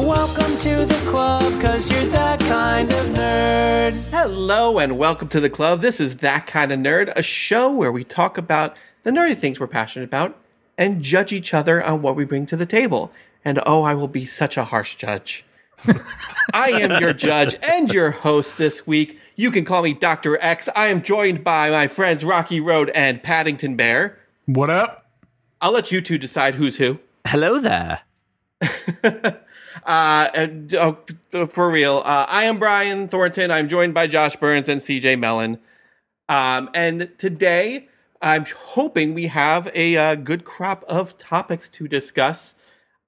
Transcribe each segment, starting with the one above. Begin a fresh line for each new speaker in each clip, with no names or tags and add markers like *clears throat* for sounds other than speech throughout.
Welcome to the club, cause you're that kind of nerd.
Hello and welcome to the club. This is That Kind of Nerd, a show where we talk about the nerdy things we're passionate about and judge each other on what we bring to the table. And oh, I will be such a harsh judge. *laughs* I am your judge and your host this week. You can call me Dr. X. I am joined by my friends Rocky Road and Paddington Bear.
What up?
I'll let you two decide who's who.
Hello there. *laughs*
Uh, and, oh, for real, uh, I am Brian Thornton. I'm joined by Josh Burns and CJ Mellon. Um, and today, I'm hoping we have a uh, good crop of topics to discuss.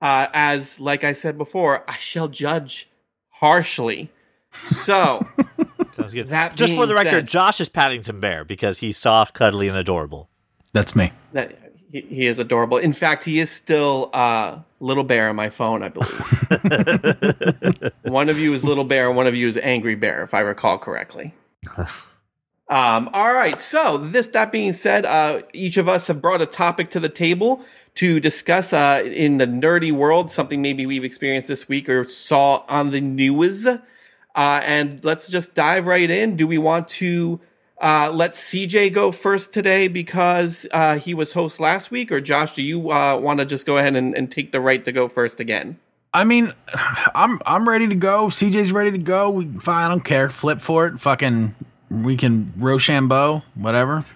Uh, as, like I said before, I shall judge harshly. So, *laughs*
Sounds good.
That
Just for the record,
said-
Josh is Paddington Bear because he's soft, cuddly, and adorable.
That's me.
that he, he is adorable. In fact, he is still uh, Little Bear on my phone, I believe. *laughs* one of you is Little Bear, one of you is Angry Bear, if I recall correctly. *laughs* um, all right. So this that being said, uh, each of us have brought a topic to the table to discuss uh, in the nerdy world, something maybe we've experienced this week or saw on the news. Uh, and let's just dive right in. Do we want to uh, let CJ go first today because uh, he was host last week, or Josh, do you uh, want to just go ahead and, and take the right to go first again?
I mean, *sighs* I'm I'm ready to go. CJ's ready to go. We fine. I don't care. Flip for it. Fucking. We can Rochambeau, whatever,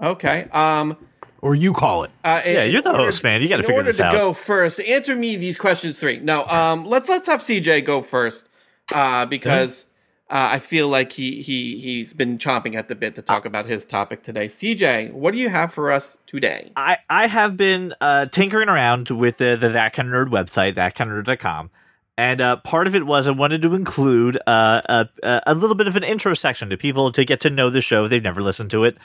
Okay. Um.
or you call it.
Uh,
Yeah, you're the
order-
host, man. You gotta
in
figure
order to
out.
go first, answer me these questions three. No. Um. Let's let's have CJ go first, uh, because uh, I feel like he he he's been chomping at the bit to talk about his topic today. CJ, what do you have for us today?
I, I have been uh, tinkering around with the, the That Kind of Nerd website, thatkindofnerd.com. And uh, part of it was I wanted to include uh, a, a a little bit of an intro section to people to get to know the show. They've never listened to it.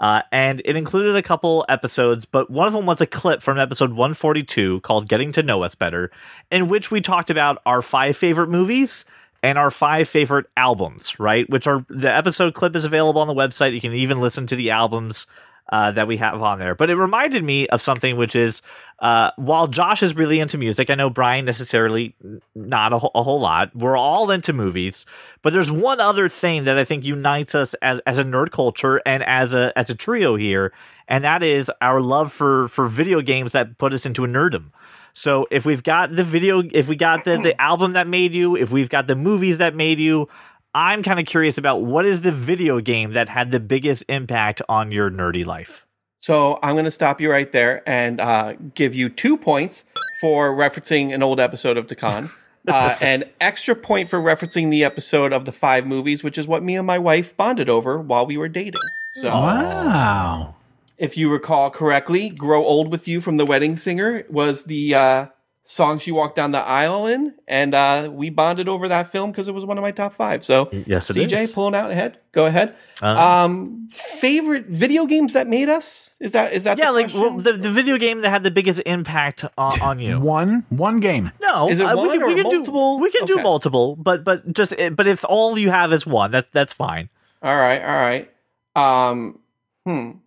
Uh, and it included a couple episodes, but one of them was a clip from episode 142 called Getting to Know Us Better, in which we talked about our five favorite movies and our five favorite albums, right? Which are the episode clip is available on the website. You can even listen to the albums uh, that we have on there. But it reminded me of something, which is uh, while Josh is really into music, I know Brian necessarily not a, whole- a whole lot. We're all into movies, but there's one other thing that I think unites us as as a nerd culture and as a as a trio here, and that is our love for for video games that put us into a nerdum. So if we've got the video, if we got the the album that made you, if we've got the movies that made you, I'm kind of curious about what is the video game that had the biggest impact on your nerdy life.
So I'm going to stop you right there and uh, give you two points for referencing an old episode of Takan. *laughs* Uh, an extra point for referencing the episode of the five movies, which is what me and my wife bonded over while we were dating. So,
Wow.
If you recall correctly, "Grow Old with You" from The Wedding Singer was the uh, song she walked down the aisle in, and uh, we bonded over that film because it was one of my top five. So,
Yes, it
CJ
is.
pulling out ahead. Go ahead.
Uh,
um, favorite video games that made us? Is that is that
yeah,
the
like
question?
well, the, the video game that had the biggest impact on, *laughs* on you.
One one game.
No,
Is it
uh, we
one
can, we
or
can
multiple?
Do, we can do multiple, but but just eh, but if all you have is one, that that's fine.
All right, all right. Um, hmm.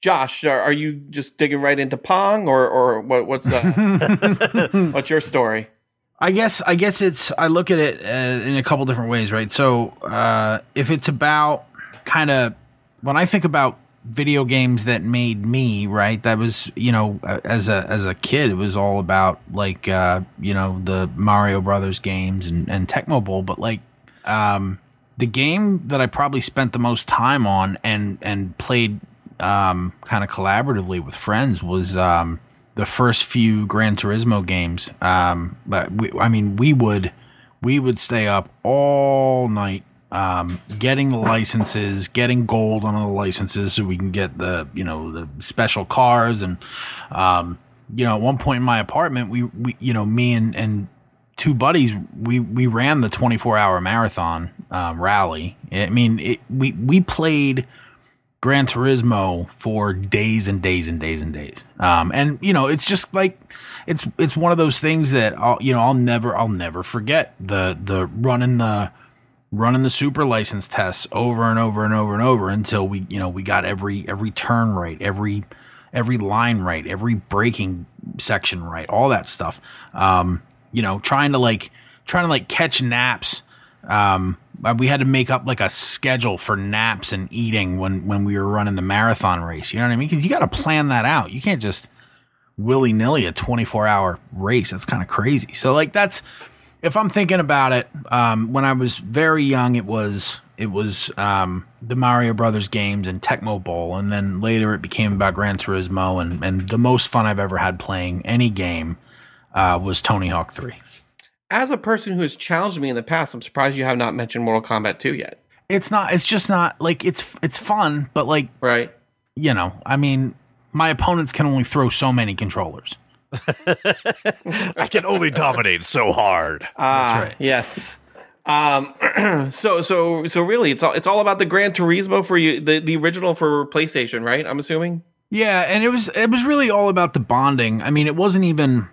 Josh, are, are you just digging right into Pong, or or what, what's uh, *laughs* what's your story?
I guess I guess it's I look at it uh, in a couple different ways, right? So uh, if it's about kind of when I think about video games that made me right, that was you know as a as a kid, it was all about like uh, you know the Mario Brothers games and and Tecmo Bowl, but like um, the game that I probably spent the most time on and and played um, kind of collaboratively with friends was um, the first few Gran Turismo games. Um, but we, I mean, we would we would stay up all night um, getting the licenses, getting gold on the licenses, so we can get the you know the special cars and um, you know at one point in my apartment, we, we you know me and and two buddies we we ran the 24 hour marathon um, rally i mean it, we we played gran turismo for days and days and days and days um, and you know it's just like it's it's one of those things that I'll you know I'll never I'll never forget the the running the running the super license tests over and over and over and over until we you know we got every every turn right every every line right every braking section right all that stuff um you know trying to like trying to like catch naps. Um, we had to make up like a schedule for naps and eating when when we were running the marathon race. You know what I mean? Because you got to plan that out. You can't just willy nilly a 24 hour race. That's kind of crazy. So like that's if I'm thinking about it, um, when I was very young, it was it was um, the Mario Brothers games and Tecmo Bowl, and then later it became about Gran Turismo, and and the most fun I've ever had playing any game uh, was Tony Hawk Three.
As a person who has challenged me in the past, I'm surprised you have not mentioned Mortal Kombat 2 yet.
It's not. It's just not like it's it's fun, but like
Right?
you know, I mean, my opponents can only throw so many controllers.
I can only dominate so hard.
Ah,
right.
yes. Um, *clears throat* so so so really, it's all it's all about the Gran Turismo for you, the the original for PlayStation, right? I'm assuming.
Yeah, and it was it was really all about the bonding. I mean, it wasn't even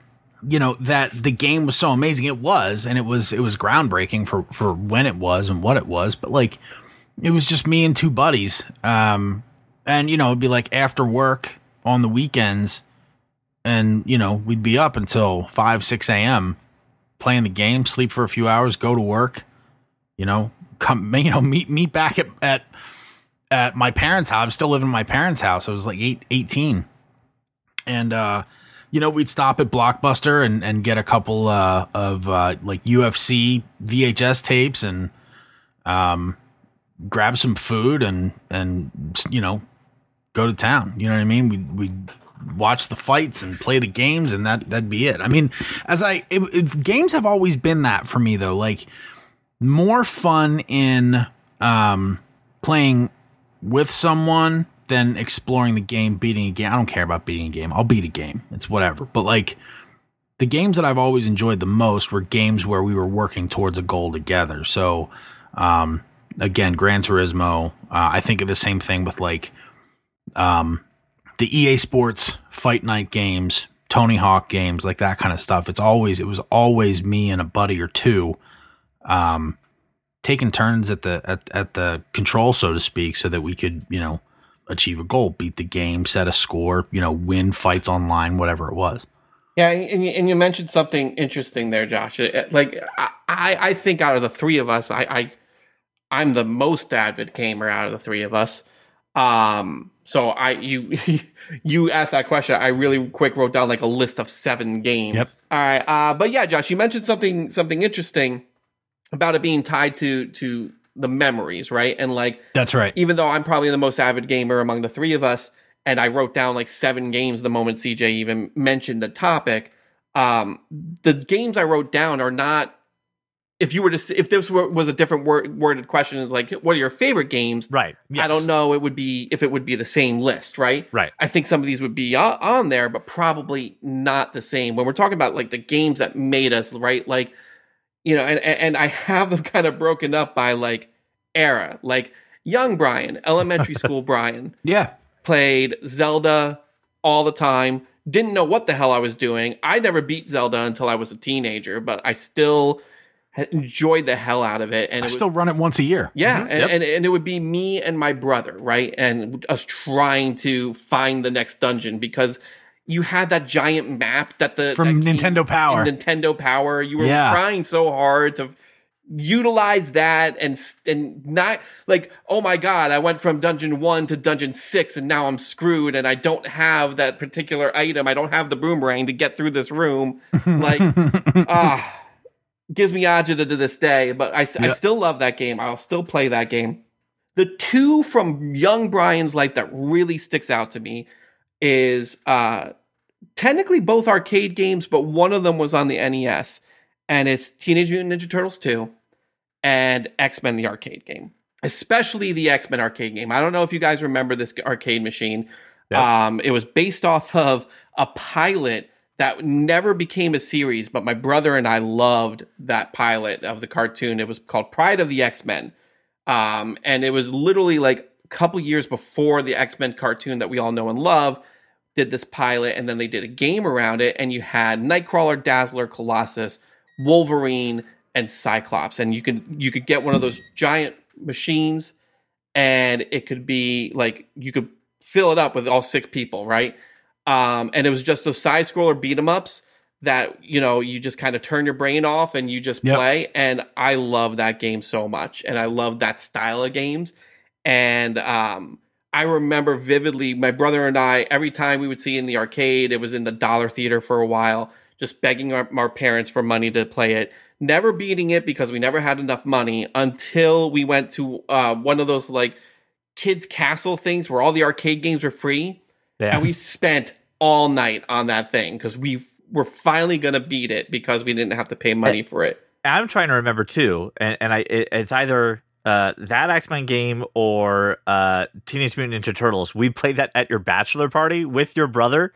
you know that the game was so amazing. It was, and it was it was groundbreaking for for when it was and what it was. But like, it was just me and two buddies. Um, and you know, it'd be like after work on the weekends, and you know, we'd be up until five six a.m. playing the game, sleep for a few hours, go to work. You know, come *laughs* you know meet meet back at at at my parents' house. I'm still living in my parents' house. I was like eight, 18. And, uh, you know, we'd stop at Blockbuster and, and get a couple uh, of uh, like UFC VHS tapes and um, grab some food and, and, you know, go to town. You know what I mean? We'd, we'd watch the fights and play the games and that, that'd be it. I mean, as I, it, it, games have always been that for me though. Like, more fun in um, playing with someone than exploring the game, beating a game. I don't care about beating a game. I'll beat a game. It's whatever. But like the games that I've always enjoyed the most were games where we were working towards a goal together. So, um, again, Gran Turismo. Uh, I think of the same thing with like um, the EA Sports Fight Night games, Tony Hawk games, like that kind of stuff. It's always it was always me and a buddy or two, um, taking turns at the at, at the control, so to speak, so that we could you know achieve a goal, beat the game, set a score, you know, win fights online, whatever it was.
Yeah, and you, and you mentioned something interesting there, Josh. Like I, I think out of the three of us, I, I I'm the most avid gamer out of the three of us. Um, so I you *laughs* you asked that question. I really quick wrote down like a list of seven games.
Yep.
All right. Uh, but yeah, Josh, you mentioned something something interesting about it being tied to to the memories, right? And like
That's right.
even though I'm probably the most avid gamer among the three of us, and I wrote down like seven games the moment CJ even mentioned the topic. Um, the games I wrote down are not. If you were to, if this were, was a different word, worded question, is like, what are your favorite games?
Right.
I don't know. It would be if it would be the same list, right?
Right.
I think some of these would be on there, but probably not the same. When we're talking about like the games that made us, right? Like, you know, and and I have them kind of broken up by like era, like young Brian, elementary *laughs* school Brian,
Yeah.
played Zelda all the time. Didn't know what the hell I was doing. I never beat Zelda until I was a teenager, but I still enjoyed the hell out of it. And
I
it
still run it once a year.
yeah, mm-hmm. and,
Yep.
and and it would be me and my brother, right? And us trying to find the next dungeon because you had that giant map that the
From
that
Nintendo Power.
Nintendo Power. You were
Yeah.
trying so hard to utilize that and and not like oh my god I went from dungeon 1 to dungeon 6 and now I'm screwed and I don't have that particular item I don't have the boomerang to get through this room *laughs* like ah gives me agita to this day but I,
Yeah.
still love that game I'll still play that game the two from young Brian's life that really sticks out to me is uh technically both arcade games but one of them was on the NES and it's Teenage Mutant Ninja Turtles 2 and X-Men the arcade game. Especially the X-Men arcade game. I don't know if you guys remember this arcade machine.
Yep.
Um it was based off of a pilot that never became a series, but my brother and I loved that pilot of the cartoon. It was called Pride of the X-Men. Um and it was literally like couple years before the X-Men cartoon that we all know and love did this pilot and then they did a game around it and you had Nightcrawler, Dazzler, Colossus, Wolverine and Cyclops and you could you could get one of those giant machines and it could be like you could fill it up with all six people, right? Um and it was just those side scroller beat 'em ups that you know you just kind of turn your brain off and you just
Yep.
play and i love that game so much and i love that style of games and um i remember vividly my brother and i every time we would see it in the arcade it was in the dollar theater for a while just begging our, our parents for money to play it never beating it because we never had enough money until we went to uh, one of those like kids castle things where all the arcade games were free
Yeah.
and we spent all night on that thing because we were finally gonna beat it because we didn't have to pay money for it.
I'm trying to remember too, and, and I it, it's either uh, that X Men game or uh, Teenage Mutant Ninja Turtles. We played that at your bachelor party with your brother,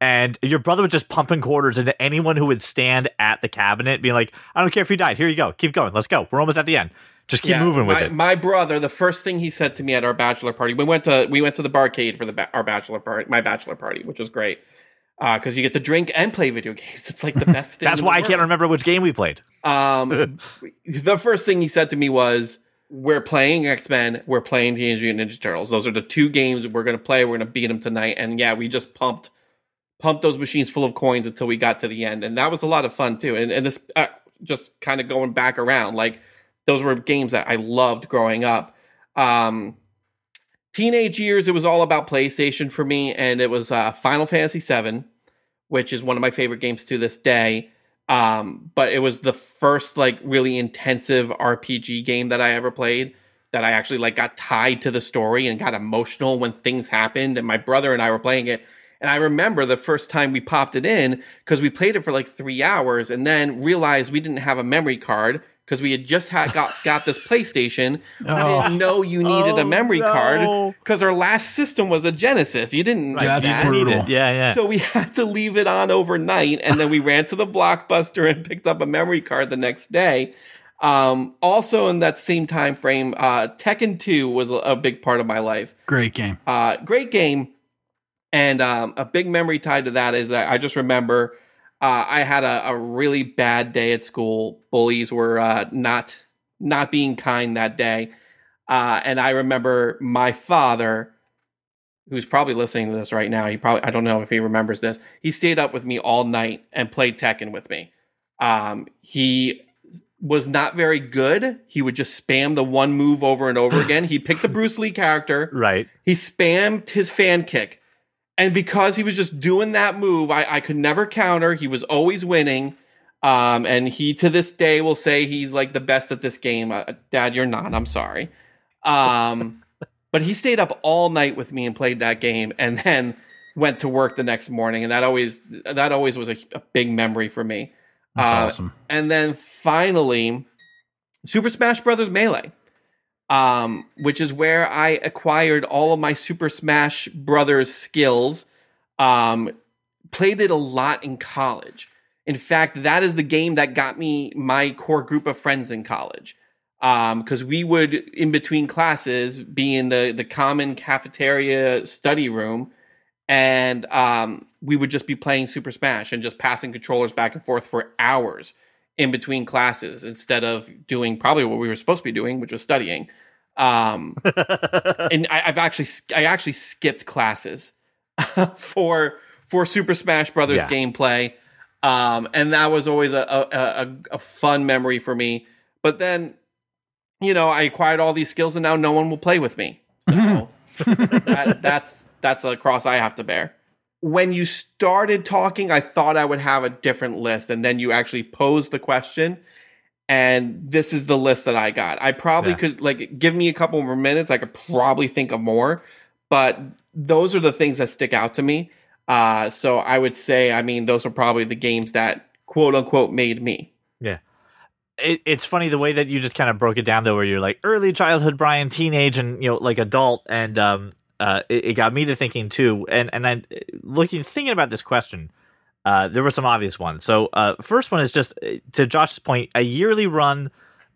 and your brother was just pumping quarters into anyone who would stand at the cabinet, being like, "I don't care if you died. Here you go. Keep going. Let's go. We're almost at the end. Just keep
Yeah,
moving with
my,
it."
My brother, the first thing he said to me at our bachelor party, we went to we went to the barcade for the ba- our bachelor party, my bachelor party, which was great because you get to drink and play video games. *laughs* It's like the best *laughs* thing.
That's why I can't remember which game we played.
Um, *laughs* the first thing he said to me was, "We're playing X Men. We're playing Teenage Mutant Ninja Turtles. Those are the two games we're going to play. We're going to beat them tonight." And yeah, we just pumped pumped those machines full of coins until we got to the end, and that was a lot of fun too. And and this, uh, just kind of going back around, like those were games that I loved growing up. Um, teenage years, it was all about PlayStation for me, and it was uh, Final Fantasy VII, which is one of my favorite games to this day. Um, but it was the first like really intensive RPG game that I ever played that I actually like got tied to the story and got emotional when things happened. And my brother and I were playing it. And I remember the first time we popped it in because we played it for like three hours and then realized we didn't have a memory card because we had just had got, got this *laughs* PlayStation. I didn't know you needed
Oh,
a memory
no.
card because our last system was a Genesis. You didn't like
That's
that.
brutal.
Yeah, yeah.
So we *laughs* had to leave it on overnight, and then we *laughs* ran to the blockbuster and picked up a memory card the next day. Um, also, in that same time frame, uh, Tekken Two was a, a big part of my life.
Great game.
Uh, great game, and um, a big memory tied to that is I, I just remember uh, I had a, a really bad day at school. Bullies were uh, not not being kind that day, uh, and I remember my father who's probably listening to this right now, he probably I don't know if he remembers this. He stayed up with me all night and played Tekken with me. Um, he was not very good. He would just spam the one move over and over *sighs* again. He picked the Bruce Lee character.
right.
He spammed his fan kick. And because he was just doing that move, I, I could never counter. He was always winning. Um, and he to this day will say he's like the best at this game. Uh, Dad, you're not. I'm sorry. Um, *laughs* but he stayed up all night with me and played that game, and *laughs* then went to work the next morning. And that always that always was a, a big memory for me.
That's
Uh,
awesome.
And then finally, Super Smash Brothers Melee, um, which is where I acquired all of my Super Smash Brothers skills. Um, played it a lot in college. In fact, that is the game that got me my core group of friends in college. Because we would, in between classes, be in the the common cafeteria study room, and um, we would just be playing Super Smash and just passing controllers back and forth for hours in between classes instead of doing probably what we were supposed to be doing, which was studying. Um, *laughs* and I, I've actually I actually skipped classes *laughs* for for Super Smash Brothers
Yeah.
gameplay, um, and that was always a, a a a fun memory for me. But then, you know, I acquired all these skills, and now no one will play with me. So *laughs* that, that's that's a cross I have to bear. When you started talking, I thought I would have a different list, and then you actually posed the question, and this is the list that I got. I probably
Yeah.
could like give me a couple more minutes. I could probably think of more, but those are the things that stick out to me. Uh, so I would say, I mean, those are probably the games that quote unquote made me.
it, it's funny the way that you just kind of broke it down though where you're like early childhood brian teenage and you know like adult and um uh it, it got me to thinking too. And and i looking thinking about this question uh there were some obvious ones. So uh first one is just uh, to josh's point a yearly run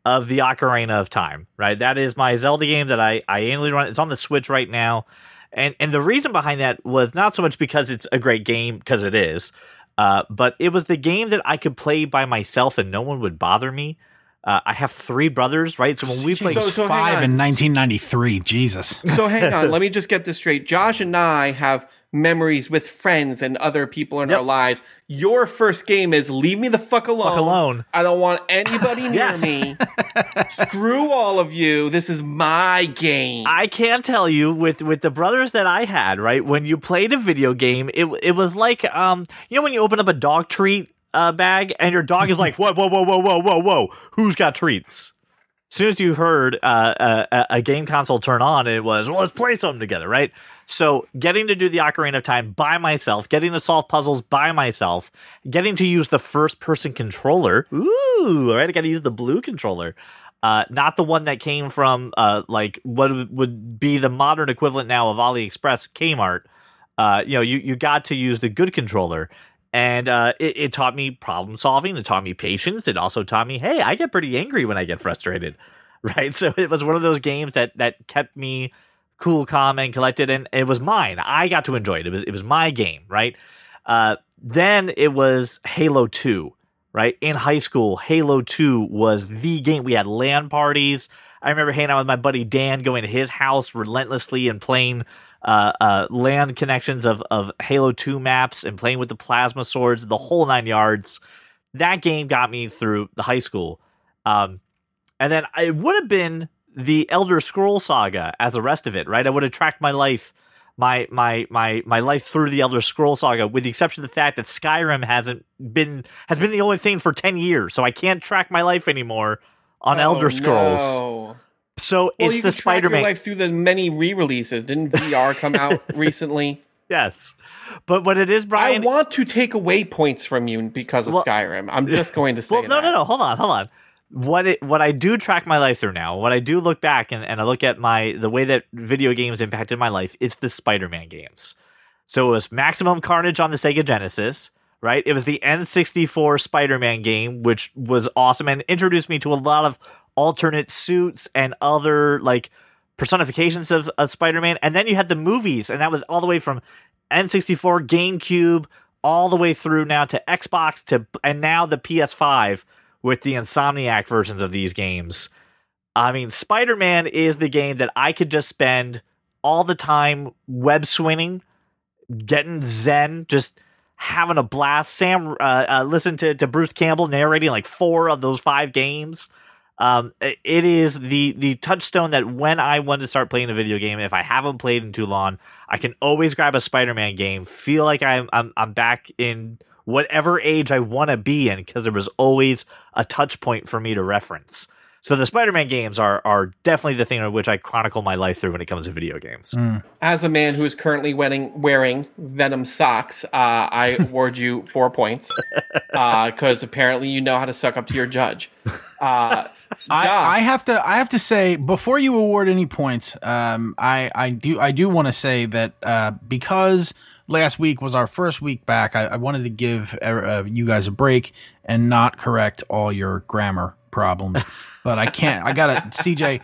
of the ocarina of time right? That is my zelda game that i i annually run. It's on the switch right now. And and the reason behind that was not so much because it's a great game because it is uh, but it was the game that I could play by myself and no one would bother me. Uh, I have three brothers, right? So when we played,
So- so
five in 1993. Jesus. *laughs*
So hang on, let me *laughs* just get this straight. Josh and I have memories with friends and other people in
Yep.
our lives. Your first game is leave me the fuck alone.
alone.
I don't want anybody *laughs* near me. Screw all of you. This is my game.
I can tell you with with the brothers that I had, right? When you played a video game, it it was like um, you know when you open up a dog treat uh, bag and your dog is like, whoa, whoa, whoa, whoa, whoa, whoa, whoa, who's got treats? As soon as you heard uh, a, a- a game console turn on, it was well, let's play something together, right? So getting to do the Ocarina of Time by myself, getting to solve puzzles by myself, getting to use the first person controller. Ooh, right, I got to use the blue controller. Uh, not the one that came from uh, like what would- would be the modern equivalent now of AliExpress Kmart. Uh, you know, you, you got to use the good controller, and uh, it, it taught me problem solving. It taught me patience. It also taught me, hey, I get pretty angry when I get frustrated, *laughs* right? So it was one of those games that that kept me cool, calm, and collected, and it was mine. I got to enjoy it. It was it was my game, right? Uh, then it was Halo Two, right? In high school, Halo Two was the game. We had LAN parties. I remember hanging out with my buddy Dan, going to his house relentlessly and playing uh, uh, LAN connections of of Halo Two maps and playing with the plasma swords, the whole nine yards. That game got me through the high school. Um, and then it would have been the Elder Scroll saga as the rest of it, right? I would have tracked my life, my my my my life through the Elder Scroll saga, with the exception of the fact that Skyrim hasn't been has been the only thing for ten years, so I can't track my life anymore on
Oh,
Elder Scrolls.
no.
So
Well,
it's the
your
Spider-Man.
life through the many re-releases. Didn't VR come out *laughs* recently?
Yes, but what it is, Brian.
I want to take away points from you because of
Well-
Skyrim. I'm *laughs* just going to say
well, no,
that.
no, no. Hold on, hold on. What it, what I do track my life through now, what I do look back and, and I look at my the way that video games impacted my life, it's the Spider-Man games. So it was Maximum Carnage on the Sega Genesis, right? It was the N64 Spider-Man game, which was awesome and introduced me to a lot of alternate suits and other like personifications of, of Spider-Man. And then you had the movies, and that was all the way from N64, GameCube, all the way through now to Xbox to and now the PS5 with the Insomniac versions of these games. I mean, Spider-Man is the game that I could just spend all the time web swinging, getting zen, just having a blast. Sam, uh, uh, listen to to Bruce Campbell narrating like four of those five games. Um, it is the the touchstone that when I want to start playing a video game, if I haven't played in too long, I can always grab a Spider-Man game, feel like I'm I'm, I'm back in whatever age I want to be in, because there was always a touch point for me to reference. So the Spider-Man games are are definitely the thing in which I chronicle my life through when it comes to video games.
As a man who is currently wearing, wearing Venom socks, uh, I *laughs* award you four points because apparently you know how to suck up to your judge. Uh, *laughs*
I, I have to I have to say before you award any points, um, I I do I do want to say that uh, because last week was our first week back, I, I wanted to give uh, you guys a break and not correct all your grammar problems. but I can't. I gotta CJ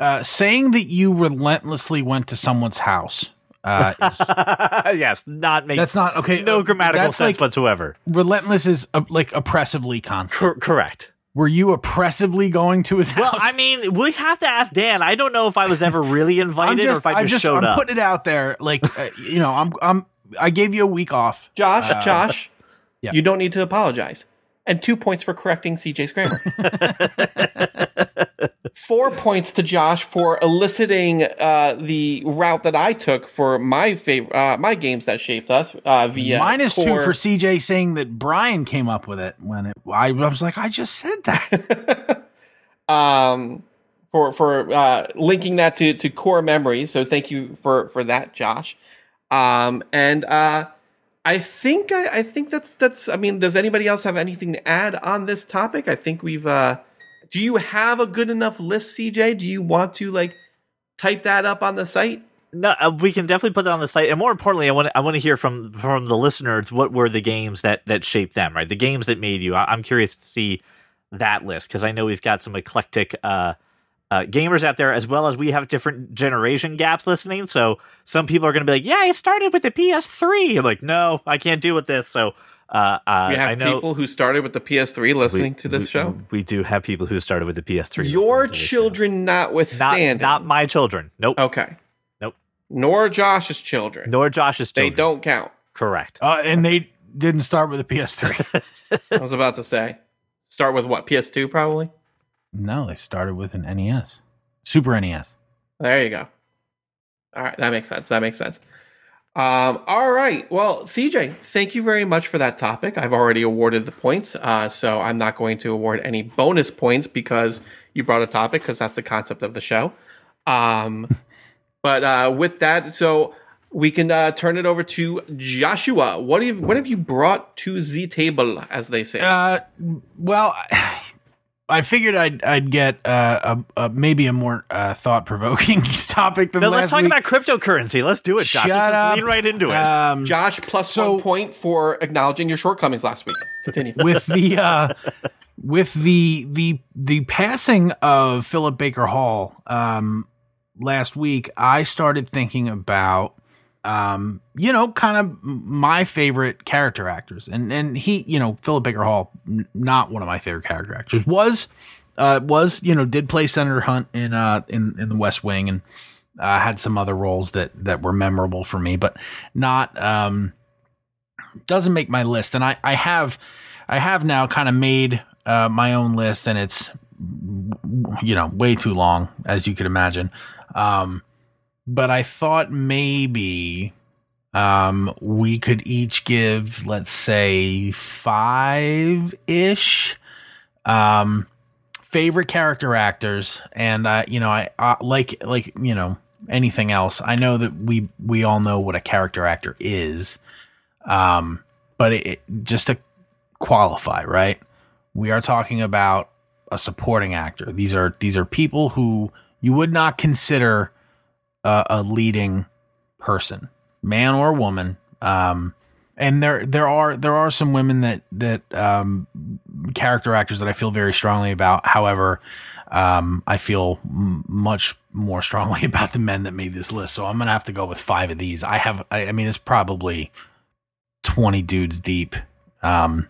uh, saying that you relentlessly went to someone's house. Uh, is- *laughs*
yes, not make
that's not okay.
no
uh,
grammatical
that's
sense
like
whatsoever.
relentless is uh, like oppressively constant.
Cor- correct.
Were you oppressively going to his house? Well.
I mean, we have to ask Dan. I don't know if I was ever really *laughs*
I'm
invited or if I
I'm
just,
just,
showed
I'm
up.
putting it out there. Like, uh, you know, I'm, I'm, I gave you a week off.
Josh, Josh,
yeah.
you don't need to apologize. And two points for correcting CJ's grammar. *laughs* Four points to Josh for eliciting uh, the route that I took for my favorite, uh, my games that shaped us uh, via
Minus two
core-
for CJ saying that Brian came up with it when it. I, I was like, I just said that. *laughs*
um, for for uh, linking that to to core memories. So thank you for for that, Josh. Um, and uh, I think I, I think that's that's. I mean, does anybody else have anything to add on this topic? I think we've. Uh, do you have a good enough list, CJ? Do you want to like type that up on the site?
No, uh, we can definitely put that on the site, and more importantly, I want I want to hear from from the listeners what were the games that that shaped them, right? The games that made you. I, I'm curious to see that list because I know we've got some eclectic uh, uh, gamers out there, as well as we have different generation gaps listening. So some people are going to be like, "Yeah, I started with the PS3." I'm like, "No, I can't deal with this." So uh, uh,
We
I
have
know
people who started with the PS3 listening
we-
to this
we-
show.
We do have people who started with the PS3.
Your
listening to this show.
children
not
notwithstanding.
not my children. Nope.
Okay.
Nope.
nor Josh's children.
Nor Josh's
they don't count.
Correct.
Uh, and they didn't start with a PS3. *laughs*
I was about to say. Start with what? PS2 probably.
No, they started with an NES, Super NES.
There you go. All right, that makes sense. That makes sense. Um, all right. Well, CJ, thank you very much for that topic. I've already awarded the points, uh, so I'm not going to award any bonus points because you brought a topic because that's the concept of the show. Um, *laughs* but uh, with that, so we can uh, turn it over to Joshua. What have what have you brought to the table, as they say?
Uh, well, I figured I'd I'd get uh, a, a maybe a more uh, thought provoking *laughs* topic than
No,
last
let's talk
week.
about cryptocurrency. Let's do it, Josh.
Shut
Let's just
up.
lean right into it.
Um,
Josh plus
so-
one point for acknowledging your shortcomings last week. Continue. *laughs*
with the uh, with the the the passing of Philip Baker Hall um, last week, I started thinking about um, you know, kind of my favorite character actors, and and he, you know, Philip Baker Hall, n- not one of my favorite character actors, was uh, was you know did play Senator Hunt in uh in in the West Wing and uh, had some other roles that that were memorable for me, but not um doesn't make my list. And I I have I have now kind of made uh, my own list, and it's you know way too long as you could imagine. Um, but I thought maybe um, we could each give, let's say, five ish um, favorite character actors, and uh, you know, I uh, like like you know anything else. I know that we we all know what a character actor is, um, but it, it, just to qualify, right? We are talking about a supporting actor. These are these are people who you would not consider a, leading person, man or woman. Um, and there there are there are some women that that um, character actors that I feel very strongly about. However, um, I feel m- much more strongly *laughs* about the men that made this list. So I'm gonna have to go with five of these. I have I, I mean it's probably twenty dudes deep. Um,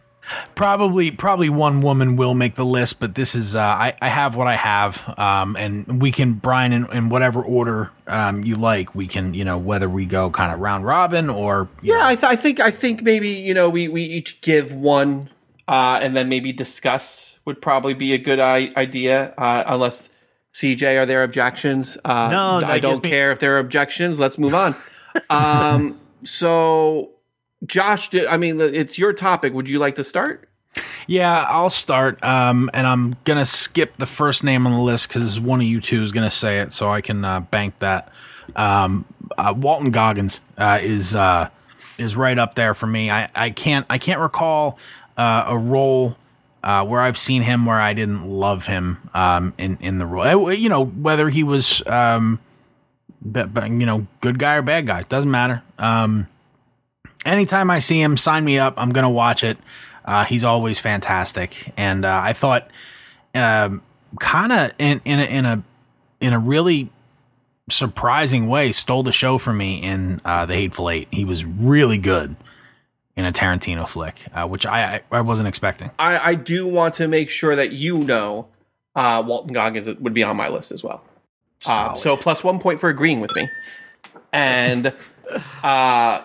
probably probably one woman will make the list, but this is uh, I I have what I have, um, and we can Brian in, in whatever order um, you like. We can you know whether we go kind of round robin or
Yeah,
know,
I, th- I think I think maybe you know we we each give one, uh, and then maybe discuss would probably be a good I- idea. Uh, unless CJ, are there objections? Uh,
No, no,
I don't
gives me-
care if there are objections. Let's move on. *laughs* um, so, Josh, I mean, it's your topic. Would you like to start?
Yeah, I'll start. Um, and I'm gonna skip the first name on the list because one of you two is gonna say it, so I can uh, bank that. Um, uh, Walton Goggins uh, is uh, is right up there for me. I, I can't I can't recall uh, a role uh, where I've seen him where I didn't love him um, in in the role. Uh, You know whether he was um, you know good guy or bad guy doesn't matter. Um, anytime I see him, sign me up. I'm gonna watch it. Uh, he's always fantastic, and uh, I thought, um, kind of in in a, in a in a really surprising way, stole the show from me in uh, the Hateful Eight. He was really good in a Tarantino flick, uh, which I, I wasn't expecting.
I, I do want to make sure that you know uh, Walton Goggins would be on my list as well. Uh, so plus one point for agreeing with me. And *laughs* uh,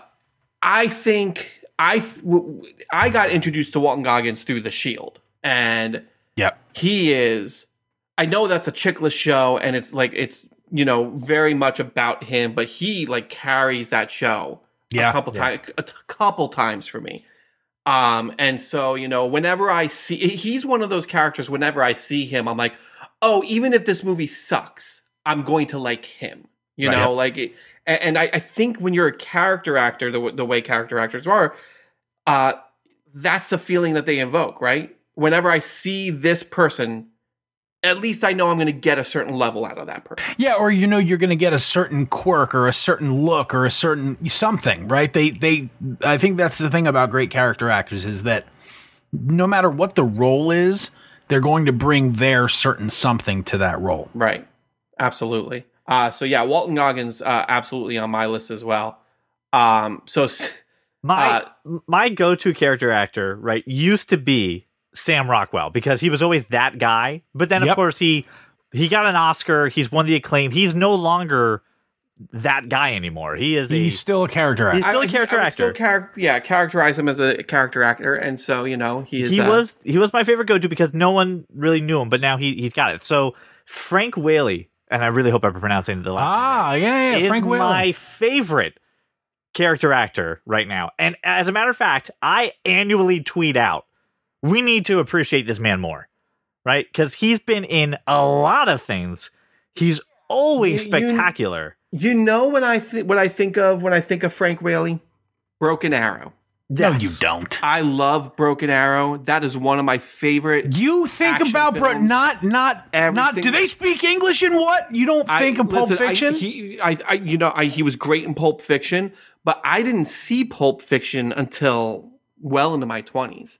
I think I th- w- I got introduced to Walton Goggins through The Shield, and
Yep.
he is. I know that's a Chiklis show, and it's like it's you know very much about him, but he like carries that show
Yeah,
a couple
yeah.
times, a t- couple times for me. Um, and so you know, whenever I see, he's one of those characters. Whenever I see him, I'm like, oh, even if this movie sucks, I'm going to like him. You
Right.
know, like, it, and, and I, I think when you're a character actor, the the way character actors are, uh, that's the feeling that they invoke, right? Whenever I see this person, at least I know I'm going to get a certain level out of that person.
Yeah, or you know you're going to get a certain quirk or a certain look or a certain something, right? They they I think that's the thing about great character actors is that no matter what the role is, they're going to bring their certain something to that role.
Right. Absolutely. Uh, so yeah, Walton Goggins, uh, absolutely on my list as well. Um, so *laughs*
My
Uh,
my go to character actor, right, used to be Sam Rockwell because he was always that guy. But then of course he he got an Oscar, he's won the acclaim. He's no longer that guy anymore. He is
He's
a
still a character actor.
He's still a
I-
character
I would
actor.
Still charac- yeah, characterize him as a character actor, and so you know he is.
he
uh,
was he was my favorite go-to because no one really knew him, but now he he's got it. So Frank Whaley, and I really hope I'm pronouncing it the last name
ah, yeah, yeah.
is
Frank Whaley.
my favorite character actor right now. And as a matter of fact, I annually tweet out, we need to appreciate this man more, right? Because he's been in a lot of things. He's always
You- you-
spectacular.
You know when I think what I think of when I think of Frank Whaley, Broken Arrow.
No, you don't.
I love Broken Arrow. That is one of my favorite.
You think about bro, not not
Every
not. Do they speak English in what? You don't
I-
think of Pulp
listen, I-
Fiction?
he, I, I, you know, I, he was great in Pulp Fiction, but I didn't see Pulp Fiction until well into my twenties.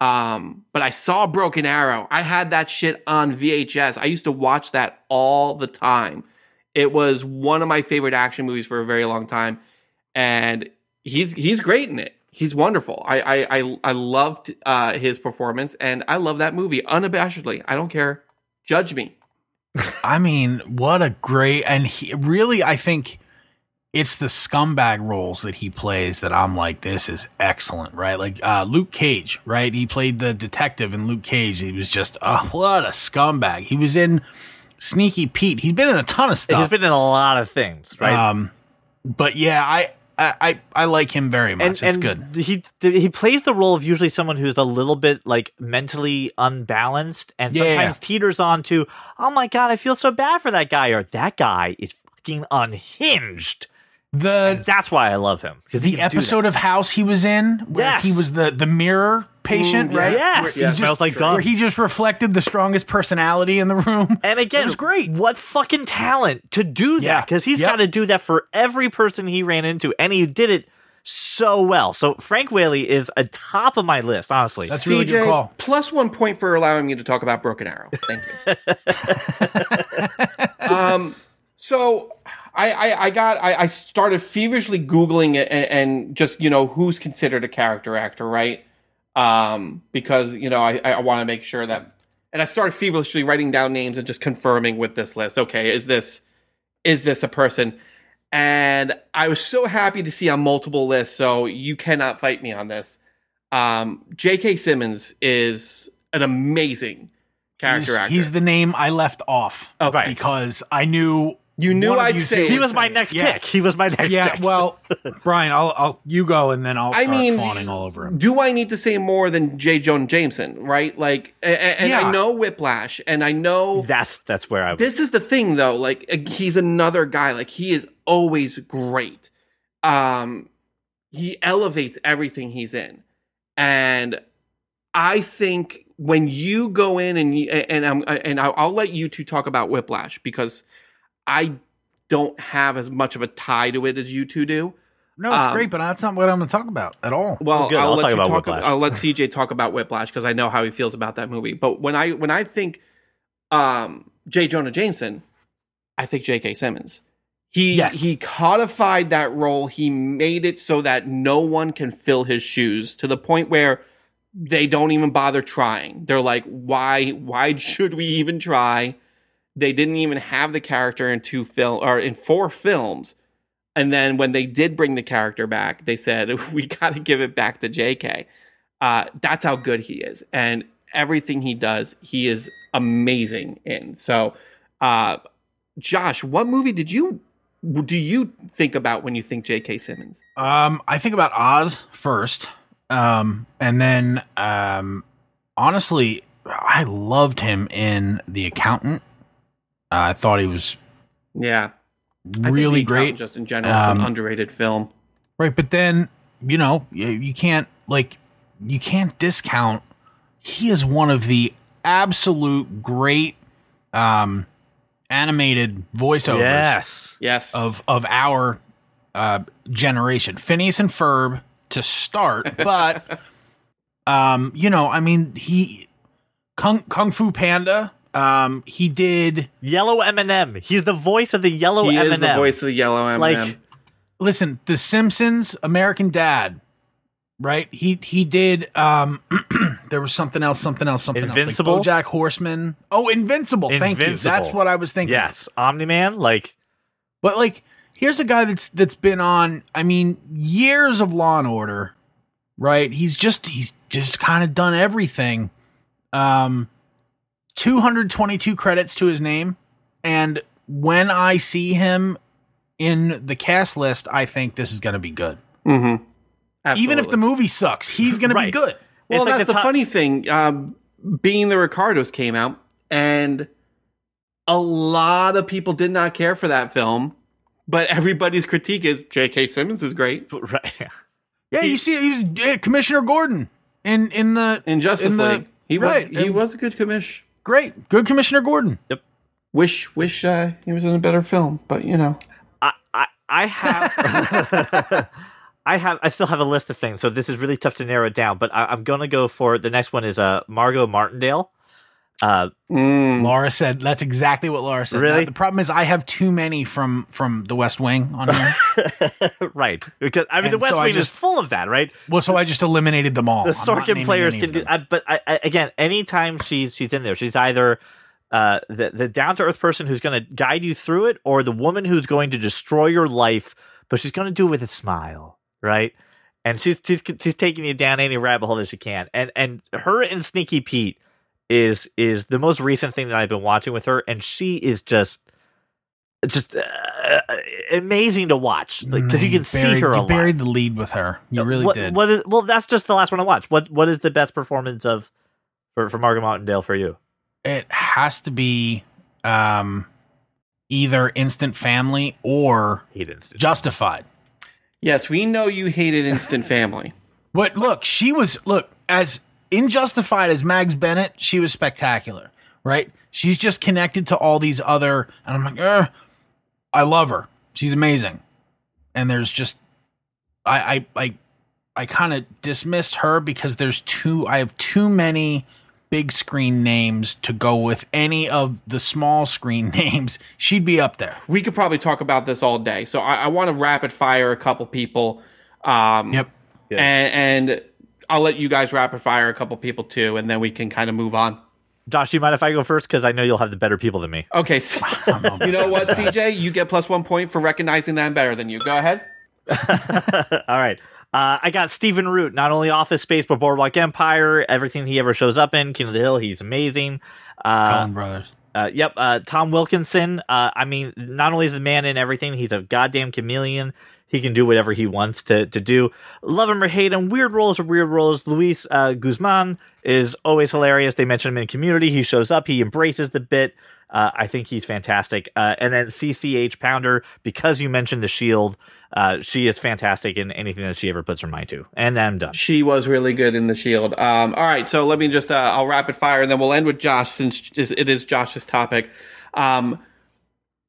Um, but I saw Broken Arrow. I had that shit on VHS. I used to watch that all the time. It was one of my favorite action movies for a very long time, and he's he's great in it. He's wonderful. I I I, I loved uh, his performance, and I love that movie unabashedly. I don't care. Judge me.
I mean, what a great and he really I think it's the scumbag roles that he plays that I'm like, this is excellent, right? Like uh, Luke Cage, right? He played the detective in Luke Cage. He was just, oh, what a scumbag. He was in Sneaky Pete. He's been in a ton of stuff.
He's been in a lot of things, right?
Um, but yeah, I, I I I like him very much. it's good.
He he plays the role of usually someone who's a little bit like mentally unbalanced and
Yeah.
sometimes teeters on to, oh my god, I feel so bad for that guy, or that guy is fucking unhinged.
The
That's why I love him because
the episode of House he was in, where
Yes.
he was the the mirror patient,
Mm,
right?
yes.
Where
He
he's
smells
just-
like dung.
Where he just reflected the strongest personality in the room. *laughs*
And again,
it was great.
What fucking talent to do
Yeah.
that? Because he's
Yep.
got to do that for every person he ran into, and he did it so well. So Frank Whaley is a top of my list, honestly.
That's a really good call.
plus one point for allowing me to talk about Broken Arrow. Thank you. *laughs* um, so I, I, I got I, I started feverishly googling it and, and just you know who's considered a character actor, right? Um, because you know I, I want to make sure that, and I started feverishly writing down names and just confirming with this list. Okay, is this is this a person? And I was so happy to see on multiple lists. So you cannot fight me on this. Um, J.K. Simmons is an amazing character
He's,
actor.
he's the name I left off
right.
because I knew
You knew
one
I'd
you
say
he was my next
say it.
pick. He was my next
Yeah,
pick.
yeah. Well, *laughs* Brian, I'll, I'll you go and then I'll
I
start
mean,
fawning all over him.
Do I need to say more than J. Jonah Jameson, right? Like, a- a- and,
Yeah.
I know Whiplash, and I know
that's that's where I was.
this is the thing though like uh, he's another guy like he is always great um he elevates everything he's in and i think when you go in and you, and I'm and I'll, I'll let you two talk about whiplash because i don't have as much of a tie to it as you two do
No, it's
um,
great, but that's not what I'm going to talk about at all.
well,
good.
I'll,
I'll
let
talk
you talk.
Whiplash.
I'll let CJ talk about Whiplash because I know how he feels about that movie. But when I when I think um, J. Jonah Jameson, I think J.K. Simmons. He
Yes.
he codified that role. He made it so that no one can fill his shoes to the point where they don't even bother trying. They're like, why why *laughs* should we even try? They didn't even have the character in two film or in four films. And then when they did bring the character back, they said, *laughs* we got to give it back to JK. Uh, that's how good he is. And everything he does, he is amazing in. So, uh, Josh, what movie did you do you think about when you think J.K. Simmons?
Um, I think about Oz first, um, and then um, honestly, I loved him in The Accountant. Uh, I thought he was
Yeah,
really great.
Just in general, it's
Um,
an underrated film.
Right, but then you know you, you can't like you can't discount. He is one of the absolute great um, animated voiceovers
yes.
Yes,
of of our uh, generation. Phineas and Ferb to start, *laughs* but um, you know, I mean, he Kung Kung Fu Panda. Um, he did.
Yellow M&M. He's the voice of the yellow
he
M&M.
is the voice of the yellow M&M.
Like
Listen, The Simpsons, American Dad. Right, he he did. Um, *clears throat* there was something else, something else, something
Invincible?
else. Like BoJack Horseman. Oh, Invincible. Thank you. That's what I was thinking.
yes, Omni Man. Like
But like here's a guy that's that's been on. I mean, years of Law and Order, right? He's just he's just kind of done everything. Um, 222 credits to his name, and when I see him in the cast list, I think this is going to be good.
Mm-hmm.
Even if the movie sucks, he's going to be good.
Well,
like
that's
the
the,
top-
funny thing. Um, being the Ricardos came out, and a lot of people did not care for that film. But everybody's critique is J.K. Simmons is great *laughs*
right.
Yeah, you see, he was uh, Commissioner Gordon in in the
in Justice
in the-
League. He
right,
was he
and-
was a good commish.
Great, good Commissioner Gordon. Yep.
Wish wish uh, he was in a better film, but you know.
I, I, I have *laughs* I have I still have a list of things, so this is really tough to narrow it down. But I, I'm gonna go for the next one is uh Margo Martindale. Uh,
Mm.
Laura said that's exactly what Laura said.
Really?
Now, the problem is I have too many from from The West Wing on here. *laughs*
right, because I mean the West
so I
Wing is full of that, right?
well, so I just eliminated them all.
The
I'm
Sorkin players can do. I, but I, I, again, anytime she's she's in there, she's either uh, the the down to earth person who's going to guide you through it, or the woman who's going to destroy your life, but she's going to do it with a smile, right? And she's she's she's taking you down any rabbit hole that she can, and and her and Sneaky Pete is is the most recent thing that I've been watching with her, and she is just just uh, amazing to watch, like because you can see
buried-
her a
You
lot.
buried the lead with her. You really
what,
did.
What is well? That's just the last one I watched. What What is the best performance of for for Margaret Martindale for you?
it has to be um, either Instant Family or
He didn't.
Justified.
Yes, we know you hated Instant Family. *laughs*
But look, she was look as in Justified as Mags Bennett. She was spectacular, right? She's just connected to all these other, and I'm like, eh, I love her. She's amazing. And there's just, I, I, I, I kind of dismissed her because there's too. I have too many big screen names to go with any of the small screen *laughs* names. She'd be up there.
We could probably talk about this all day. So I, I want to rapid fire a couple people. Um,
Yep.
And, and I'll let you guys rapid fire a couple people too, and then we can kind of move on.
Josh, do you mind if I go first? Because I know you'll have the better people than me.
Okay. So, *laughs* you know what, CJ? You get plus one point for recognizing that I'm better than you. Go ahead. *laughs*
All right. Uh, I got Stephen Root, not only Office Space, but Boardwalk Empire, everything he ever shows up in, King of the Hill, he's amazing. Uh,
Coen Brothers.
Uh, yep. Uh, Tom Wilkinson. Uh, I mean, not only is the man in everything, he's a goddamn chameleon. He can do whatever he wants to to do. Love him or hate him. Weird roles are weird roles. Luis uh, Guzman is always hilarious. They mention him in Community. He shows up. He embraces the bit. Uh, I think he's fantastic. Uh, and then CCH Pounder, because you mentioned the Shield, uh, she is fantastic in anything that she ever puts her mind to. And then I'm done.
She was really good in the Shield. Um, all right, so let me just uh, I'll rapid fire, and then we'll end with Josh since it is Josh's topic. Um,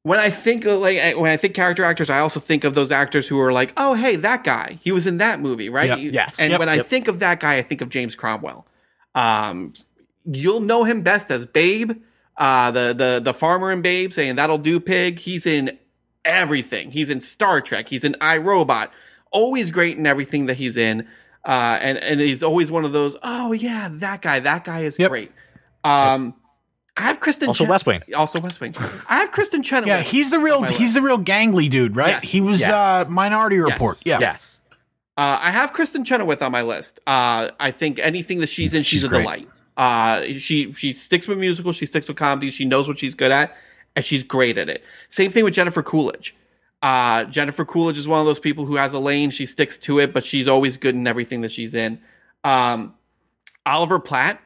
when I think like when I think character actors, I also think of those actors who are like, oh hey, that guy, he was in that movie, right?
Yep.
You-
Yes.
And
Yep.
when I think of that guy, I think of James Cromwell. Um, you'll know him best as Babe, uh, the the the farmer in Babe, saying that'll do, pig. He's in everything. He's in Star Trek. He's in iRobot. Always great in everything that he's in. Uh, and and he's always one of those. Oh yeah, that guy. That guy is
Yep.
great. Um, I have Kristen.
Also
Chen-
West Wing.
Also West Wing. I have Kristen Chenoweth.
Yeah, he's the real he's
list.
the real gangly dude, right?
Yes,
he was
yes.
uh Minority Report. Yeah.
Yes.
Uh, I have Kristen Chenoweth on my list. Uh, I think anything that she's in, she's,
She's
a
great.
delight. Uh, she she sticks with musicals, she sticks with comedy, she knows what she's good at, and she's great at it. Same thing with Jennifer Coolidge. Uh, Jennifer Coolidge is one of those people who has a lane, she sticks to it, but she's always good in everything that she's in. Um, Oliver Platt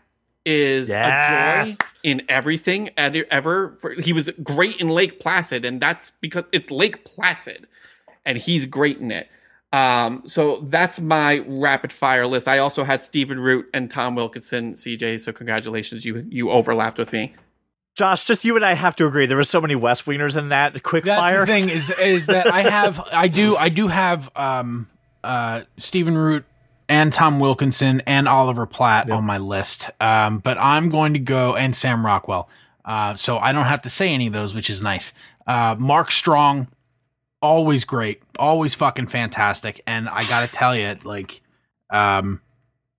is a joy in everything ever. For, he was great in Lake Placid, and that's because it's Lake Placid, and he's great in it. Um, so that's my rapid fire list. I also had Stephen Root and Tom Wilkinson, CJ. So congratulations, you you overlapped with me.
Josh, just you and I have to agree. There were so many West Wingers in that quick
That's
fire.
the thing is is that I have I do I do have um uh Stephen Root and Tom Wilkinson and Oliver Platt on my list. Um but I'm going to go and Sam Rockwell. Uh so I don't have to say any of those, which is nice. Uh Mark Strong always great, always fucking fantastic and I got to tell you like um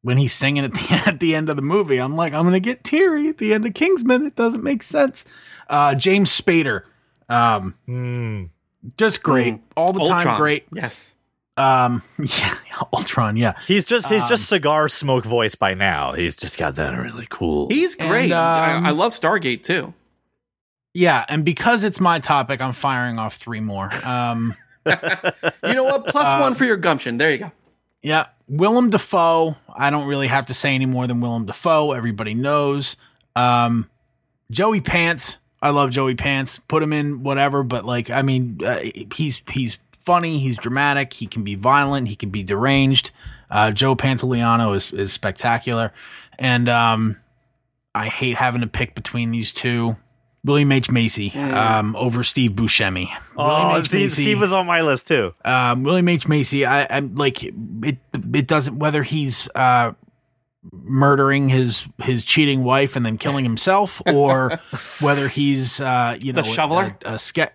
when he's singing at the *laughs* at the end of the movie, I'm like, I'm gonna get teary at the end of Kingsman. It doesn't make sense. Uh, James Spader, um,
Hmm.
Just great. All the time, great.
Yes.
Um, *laughs* yeah, Ultron, yeah.
He's just he's
Um,
just cigar smoke voice by now. He's just got that really cool.
He's
And,
great. I,
um,
I love Stargate too.
Yeah, and because it's my topic, I'm firing off three more. Um, *laughs*
You know what? Plus
Uh,
one for your gumption. There you go.
yeah, Willem Dafoe. I don't really have to say any more than Willem Dafoe. Everybody knows. Um, Joey Pants. I love Joey Pants. Put him in whatever, but like, I mean, uh, he's he's funny. He's dramatic. He can be violent. He can be deranged. Uh, Joe Pantoliano is is spectacular, and um, I hate having to pick between these two. William H Macy um, over Steve Buscemi.
oh, Steve,
Macy-
Steve was on my list too.
um, William H Macy. I, I'm like it. It doesn't whether he's uh, murdering his his cheating wife and then killing himself, or *laughs* whether he's uh, you know
The shoveler?
A, a ske-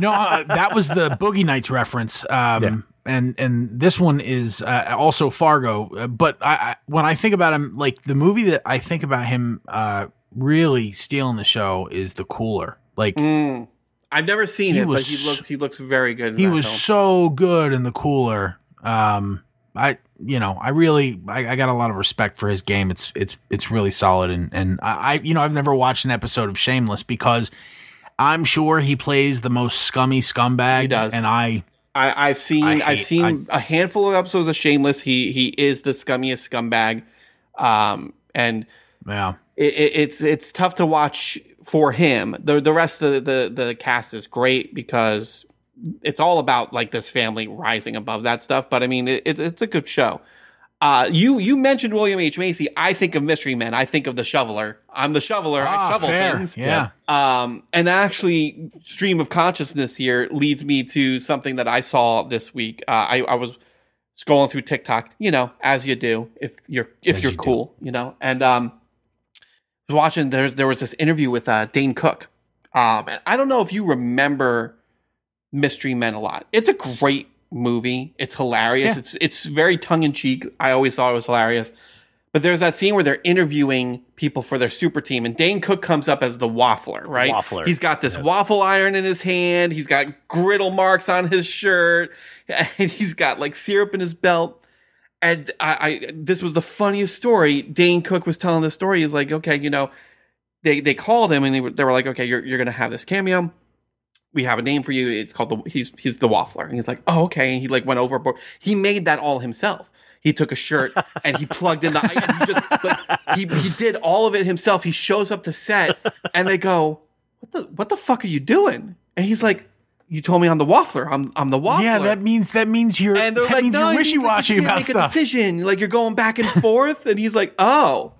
no, uh, that was the Boogie Nights reference. Um,
Yeah.
And and this one is uh, also Fargo. Uh, But I, I when I think about him, like the movie that I think about him uh, really stealing the show is The Cooler. Like
Mm. I've never seen
He
it, but he looks he looks very good. In
he
that
was
film.
so good in the cooler. Um, I you know I really I, I got a lot of respect for his game. It's it's it's really solid and and I, I you know I've never watched an episode of Shameless because I'm sure he plays the most scummy scumbag.
He does.
and I
I, I've seen
I
I've seen a handful of episodes of Shameless. He he is the scummiest scumbag, um, and
yeah
it, it, it's it's tough to watch for him. the The rest of the, the the cast is great because it's all about like this family rising above that stuff. But I mean, it, it's it's a good show. Uh, you you mentioned William H Macy. I think of Mystery Men. I think of the Shoveler. I'm the shoveler. I
Ah,
shovel
fair.
things.
Yeah.
Um, and actually, stream of consciousness here leads me to something that I saw this week. Uh, I, I was scrolling through TikTok, you know, as you do if you're if
As
you're
you do.
cool, you know, and um, was watching. There's there was this interview with uh, Dane Cook. Um, and I don't know if you remember Mystery Men a lot. It's a great movie. It's hilarious.
Yeah.
It's it's very tongue in cheek. I always thought it was hilarious. But there's that scene where they're interviewing people for their super team, and Dane Cook comes up as the waffler, right?
Waffler.
He's got this waffle iron in his hand. He's got griddle marks on his shirt, *laughs* and he's got like syrup in his belt. And I, I this was the funniest story. Dane Cook was telling the story. He's like, okay, you know, they they called him and they were, they were like, okay, you're you're gonna have this cameo. We have a name for you. It's called the he's he's the waffler. And he's like, oh okay. And he like went overboard. He made that all himself. He took a shirt *laughs* and he plugged in the. He just like he he did all of it himself. He shows up to set and they go, what the what the fuck are you doing? And he's like, you told me I'm the waffler. I'm I'm the waffler.
yeah that means that means you're
And they're like, no,
you're wishy washy
you
about
make
stuff.
A decision like you're going back and forth, and he's like, oh,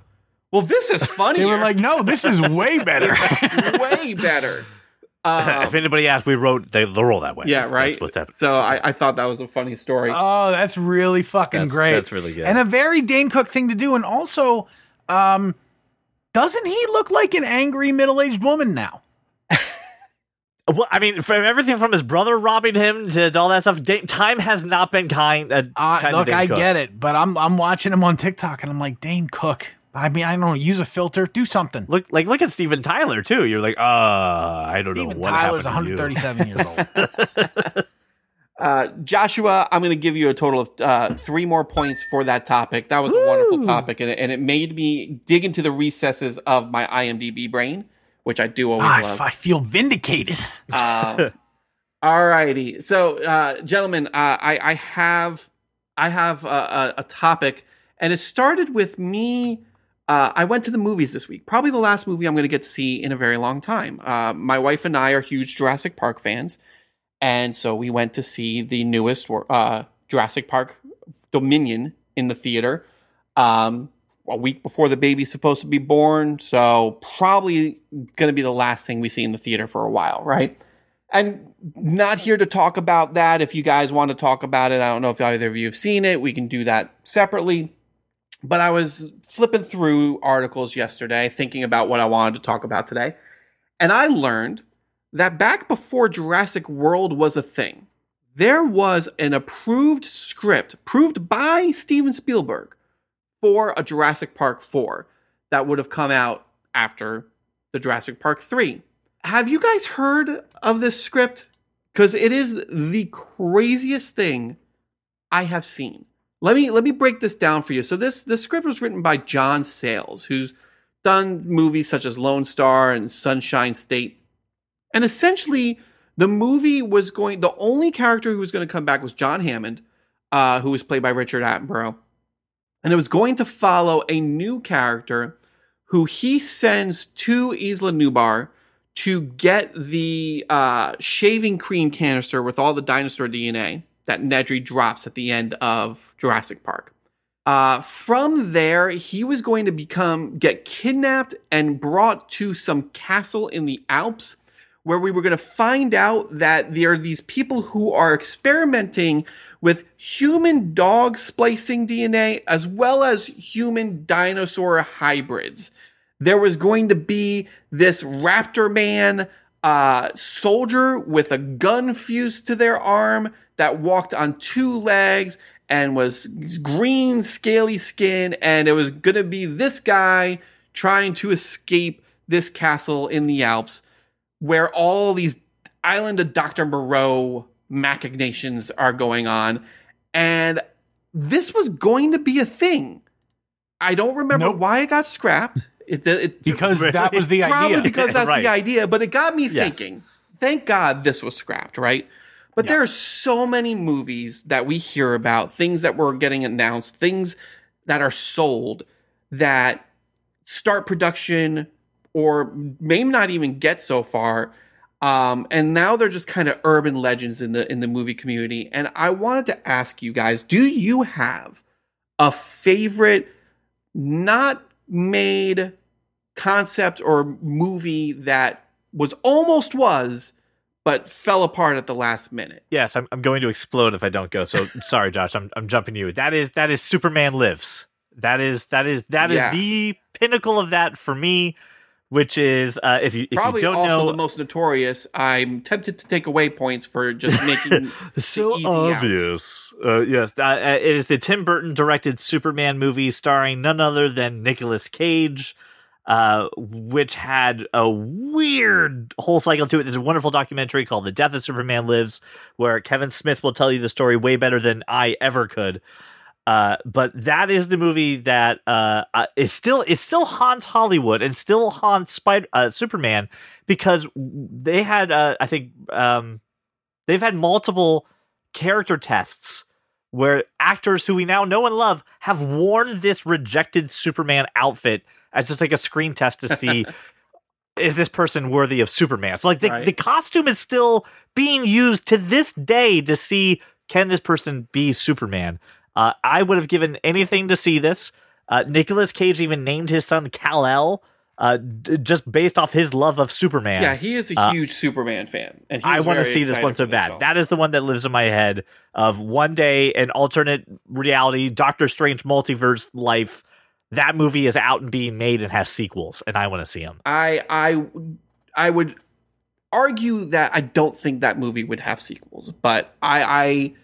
well, this is funny. *laughs*
They were like, no, this is way better. *laughs*
way better. *laughs* Um,
if anybody asked, we wrote the, the role that way.
yeah, right.
That's what's happening.
so I, I thought that was a funny story.
Oh, that's really fucking
That's-
great.
that's really good.
And a very Dane Cook thing to do. And also, um, doesn't he look like an angry middle aged woman now? *laughs*
Well, I mean, from everything from his brother robbing him to all that stuff, Da- time has not been kind. Uh,
Uh,
kind to
look,
Dane
I
Cook.
get it, but I'm I'm watching him on TikTok and I'm like, Dane Cook. I mean, I don't know, use a filter, do something.
Look, like look at Steven Tyler too. You're like, uh, I don't know
Steven
what
Tyler's
happened to you.
137 years old. *laughs*
Uh, Joshua, I'm going to give you a total of uh, three more points for that topic. That was a wonderful topic, and it, and it made me dig into the recesses of my IMDb brain, which I do always
I,
love.
I feel vindicated. *laughs*
All righty, so uh, gentlemen, uh, I, I have I have a, a, a topic, and it started with me. Uh, I went to the movies this week. Probably the last movie I'm going to get to see in a very long time. Uh, my wife and I are huge Jurassic Park fans, and so we went to see the newest uh, Jurassic Park Dominion in the theater. Um, a week before the baby's supposed to be born, so probably going to be the last thing we see in the theater for a while, right? And not here to talk about that. If you guys want to talk about it, I don't know if either of you have seen it. We can do that separately. But I was flipping through articles yesterday, thinking about what I wanted to talk about today. And I learned that back before Jurassic World was a thing, there was an approved script, approved by Steven Spielberg, for a Jurassic Park 4 that would have come out after the Jurassic Park 3. Have you guys heard of this script? because it is the craziest thing I have seen. Let me let me break this down for you. So this this script was written by John Sayles, who's done movies such as Lone Star and Sunshine State. And essentially, the movie was going the only character who was going to come back was John Hammond, uh, who was played by Richard Attenborough. And it was going to follow a new character who he sends to Isla Nublar to get the uh, shaving cream canister with all the dinosaur DNA that Nedry drops at the end of Jurassic Park. Uh, from there, he was going to become get kidnapped and brought to some castle in the Alps, where we were going to find out that there are these people who are experimenting with human dog splicing DNA as well as human dinosaur hybrids. There was going to be this raptor man uh, soldier with a gun fused to their arm that walked on two legs and was green, scaly skin, and it was going to be this guy trying to escape this castle in the Alps where all these Island of Dr. Moreau machinations are going on. And this was going to be a thing. I don't remember
Nope.
why it got scrapped. It, it,
because *laughs* that was the
probably
idea.
Probably because *laughs* that's
Right.
the idea, but it got me
Yes.
thinking. Thank God this was scrapped, right? But there are so many movies that we hear about, things that were getting announced, things that are sold that start production or may not even get so far. Um, and now they're just kind of urban legends in the in the movie community. And I wanted to ask you guys, do you have a favorite not made concept or movie that was almost was but fell apart at the last minute?
Yes, I'm, I'm going to explode if I don't go. So *laughs* sorry, Josh. I'm I'm jumping you. That is that is Superman Lives. That is that is that is
Yeah.
the pinnacle of that for me. Which is uh, if you if
Probably
you don't
also
know
the most notorious. I'm tempted to take away points for just *laughs* making
so obvious. Uh, yes, uh, uh, it is the Tim Burton directed Superman movie starring none other than Nicolas Cage, uh, which had a weird whole cycle to it. There's a wonderful documentary called "The Death of Superman Lives," where Kevin Smith will tell you the story way better than I ever could. Uh, but that is the movie that uh, uh, is still it still haunts Hollywood and still haunts Spider uh, Superman because they had uh, I think um, they've had multiple character tests where actors who we now know and love have worn this rejected Superman outfit as just like a screen test to see *laughs* is this person worthy of Superman. So like the,
Right.
the costume is still being used to this day to see can this person be Superman. Uh, I would have given anything to see this. Uh, Nicolas Cage even named his son Kal El, uh, d- just based off his love of Superman.
Yeah, he is a
Uh,
huge Superman fan, and
I want to see this one so bad. That is the one that lives in my head of one day an alternate reality, Doctor Strange multiverse life. That movie is out and being made and has sequels, and I want to see them.
I I I would argue that I don't think that movie would have sequels, but I I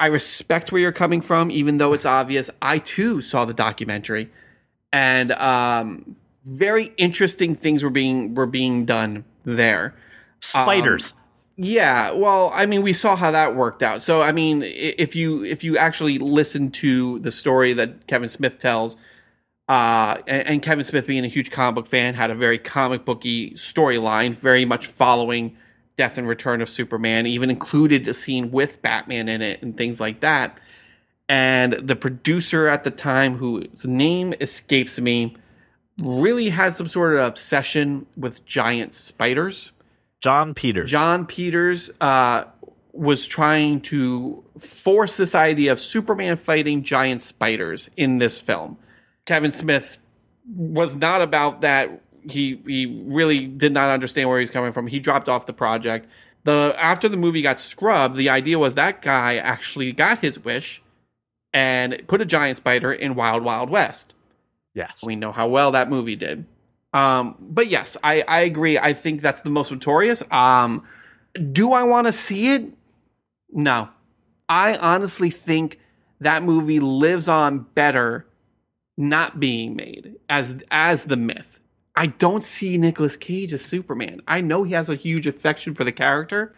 I respect where you're coming from, even though it's obvious. I too saw the documentary, and um, very interesting things were being were being done there.
Spiders.
Yeah, well, I mean, we saw how that worked out. So, I mean, if you if you actually listen to the story that Kevin Smith tells, uh, and, and Kevin Smith being a huge comic book fan, had a very comic booky storyline, very much following Death and Return of Superman. Even included a scene with Batman in it and things like that. And the producer at the time, whose name escapes me, really had some sort of obsession with giant spiders.
Jon Peters.
Jon Peters uh, was trying to force this idea of Superman fighting giant spiders in this film. Kevin Smith was not about that. He he really did not understand where he's coming from. He dropped off the project. The after the movie got scrubbed, the idea was that guy actually got his wish and put a giant spider in Wild Wild West.
Yes.
We know how well that movie did. Um, but yes, I, I agree. I think that's the most notorious. Um, do I want to see it? No. I honestly think that movie lives on better not being made as as the myth. I don't see Nicolas Cage as Superman. I know he has a huge affection for the character,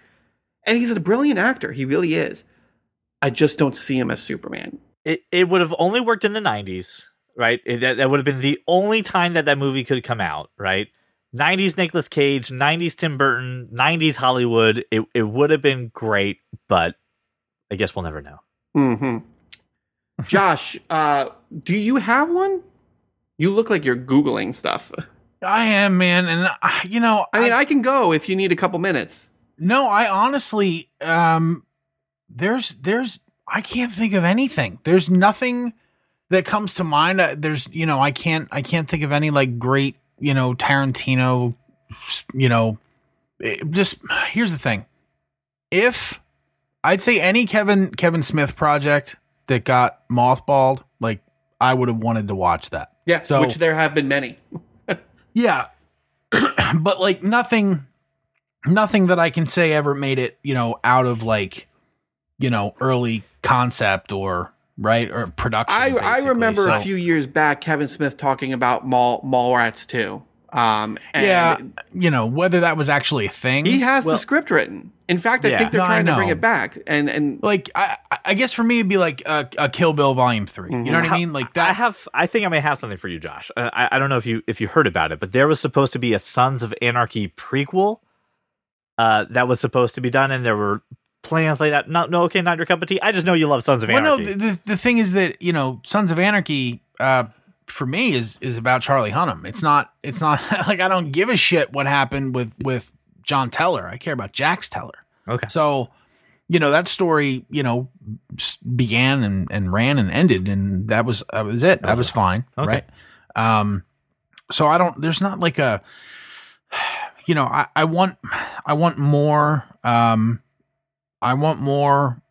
and he's a brilliant actor. He really is. I just don't see him as Superman.
It it would have only worked in the '90s, right? It, that that would have been the only time that that movie could come out, right? '90s Nicolas Cage, '90s Tim Burton, '90s Hollywood. It it would have been great, but I guess we'll never know.
hmm Josh, uh, do you have one? You look like you're googling stuff.
I am, man, and uh, you know,
I mean, I can go if you need a couple minutes.
No, I honestly, um, there's, there's, I can't think of anything. There's nothing that comes to mind. Uh, There's, you know, I can't, I can't think of any like great, you know, Tarantino, you know, just here's the thing. If I'd say any Kevin, Kevin Smith project that got mothballed, like I would have wanted to watch that.
Yeah,
So-
which there have been many. *laughs*
Yeah. *clears throat* but like nothing nothing that I can say ever made it, you know, out of like, you know, early concept or right or production.
I, I remember a few years back Kevin Smith talking about mall Mallrats too. Um, and
Yeah, you know, whether that was actually a thing.
he has
Well-
the script written. In fact, I
Yeah.
think they're
No,
trying to bring it back. And and
like I I guess for me it'd be like a, a Kill Bill Volume 3. You know what I mean? Like that.
I have. I think I may have something for you, Josh. Uh, I, I don't know if you if you heard about it, but there was supposed to be a Sons of Anarchy prequel uh, that was supposed to be done, and there were plans like that. No, no, okay, not your cup of tea. I just know you love Sons of
Well, no,
Anarchy.
the, the the thing is that you know, Sons of Anarchy, uh, for me is is about Charlie Hunnam. It's not. It's not *laughs* like I don't give a shit what happened with with John Teller. I care about Jax Teller.
okay.
So, you know, that story, you know, began and, and ran and ended, and that was that was it. That was fine,
Okay.
right? Um, so I don't. There's not like a, you know, I, I want I want more. Um, I want more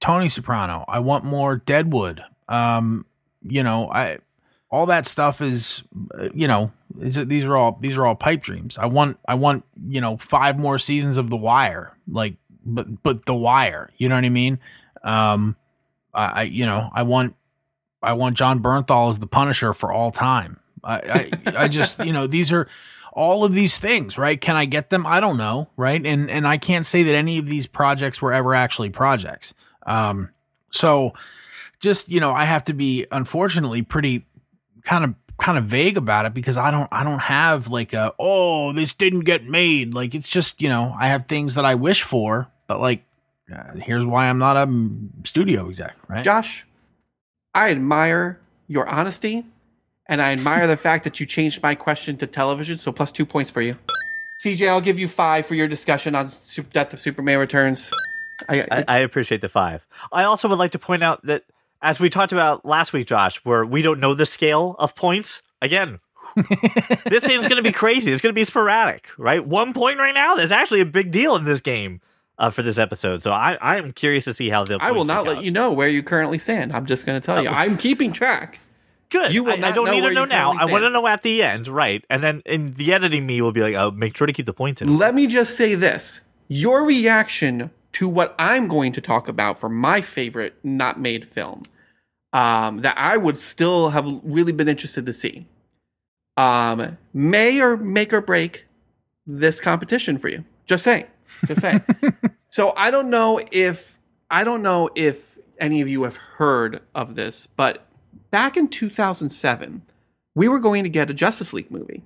Tony Soprano. I want more Deadwood. Um, you know, I all that stuff is, uh, you know, these are all these are all pipe dreams. I want I want you know five more seasons of The Wire, like but but The Wire. You know what I mean? Um, I, I you know I want I want Jon Bernthal as the Punisher for all time. I I, I just you know these are all of these things, right? Can I get them? I don't know, right? And and I can't say that any of these projects were ever actually projects. Um, so just you know, I have to be unfortunately pretty kind of kind of vague about it because I don't I don't have like a oh this didn't get made. Like it's just you know I have things that I wish for, but like uh, here's why I'm not a studio exec, right?
Josh, I admire your honesty, and I admire the fact that you changed my question to television. So plus two points for you. CJ, I'll give you five for your discussion on Su- Death of Superman Returns. I,
I, I appreciate the five. I also would like to point out that as we talked about last week, Josh, where we don't know the scale of points. Again, *laughs* this game's going to be crazy. It's going to be sporadic, right? One point right now is actually a big deal in this game uh, for this episode. So I, I am curious to see how they'll.
I will not let you know where you currently stand. I'm just going to tell you. I'm keeping track.
Good.
You will
I, I don't
know
need to know now. I want to know at the end, right? And then in the editing, me will be like, "Oh, make sure to keep the points in."
Let me just say this. Your reaction to what I'm going to talk about for my favorite not made film um, that I would still have really been interested to see um, may or make or break this competition for you. Just saying. Just saying. *laughs* so I don't know if I don't know if any of you have heard of this, but back in 2007, we were going to get a Justice League movie.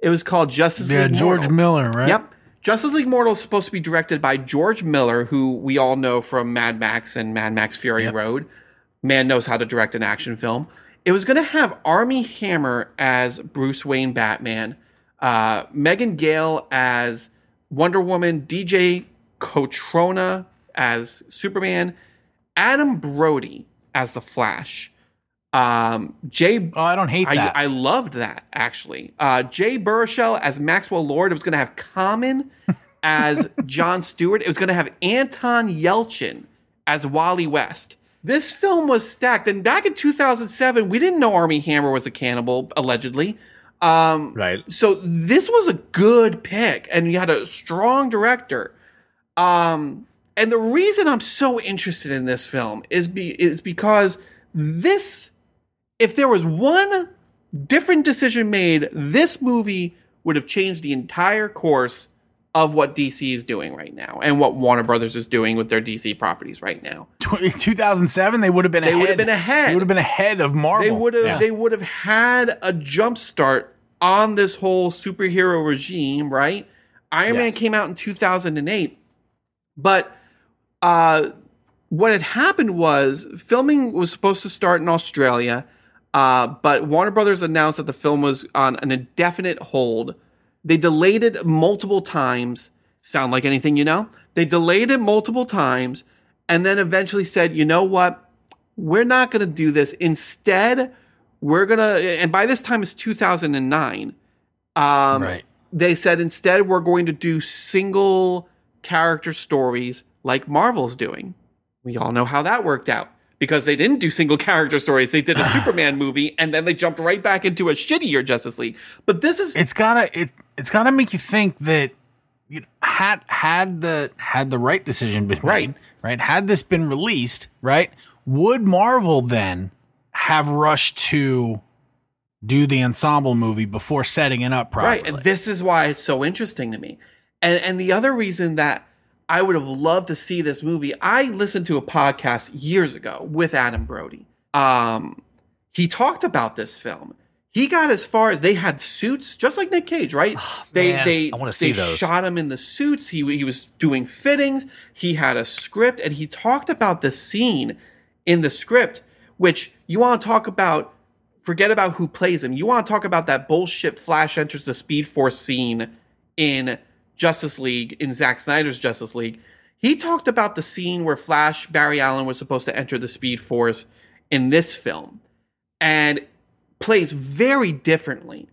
It was called Justice
yeah,
League Yeah,
George
Mortal.
Miller, right?
Yep. Justice League Mortal is supposed to be directed by George Miller, who we all know from Mad Max and Mad Max Fury Road. Man knows how to direct an action film. It was going to have Armie Hammer as Bruce Wayne Batman, uh, Megan Gale as Wonder Woman, DJ Cotrona as Superman, Adam Brody as the Flash, um, Jay
Oh, I don't hate
I,
that.
I loved that actually. Uh, Jay Baruchel as Maxwell Lord. It was going to have Common *laughs* as John Stewart. It was going to have Anton Yelchin as Wally West. This film was stacked, and back in 2007, we didn't know Armie Hammer was a cannibal allegedly. Um,
right.
so this was a good pick, and you had a strong director. Um, and the reason I'm so interested in this film is be is because this, if there was one different decision made, this movie would have changed the entire course of what DC is doing right now and what Warner Brothers is doing with their DC properties right now.
2007, they would have been
They
ahead.
would have been ahead.
They would have been ahead of Marvel.
They would have
Yeah.
they would have had a jump start on this whole superhero regime, right? Iron Man came out in 2008, but uh, what had happened was filming was supposed to start in Australia, uh, but Warner Brothers announced that the film was on an indefinite hold. They delayed it multiple times. Sound like anything you know? They delayed it multiple times and then eventually said, you know what? We're not going to do this. Instead, we're going to, and by this time it's 2009. Um,
Right.
They said instead we're going to do single character stories like Marvel's doing. We all know how that worked out because they didn't do single character stories. They did a *sighs* Superman movie and then they jumped right back into a shittier Justice League. But this is
it's gotta it it's gotta make you think that you know, had had the had the right decision been
Right.
made, right? Had this been released, right? Would Marvel then have rushed to do the ensemble movie before setting it up properly?
Right, and this is why it's so interesting to me. And and the other reason that I would have loved to see this movie, I listened to a podcast years ago with Adam Brody. Um, he talked about this film. He got as far as they had suits, just like Nick Cage, right? they
Oh, man,
they
I wanna see
they
those.
shot him in the suits. He he was doing fittings. He had a script, and he talked about the scene in the script, which you want to talk about. Forget about who plays him. You want to talk about that bullshit Flash enters the Speed Force scene in Justice League, in Zack Snyder's Justice League. He talked about the scene where Flash, Barry Allen, was supposed to enter the Speed Force in this film and plays very differently.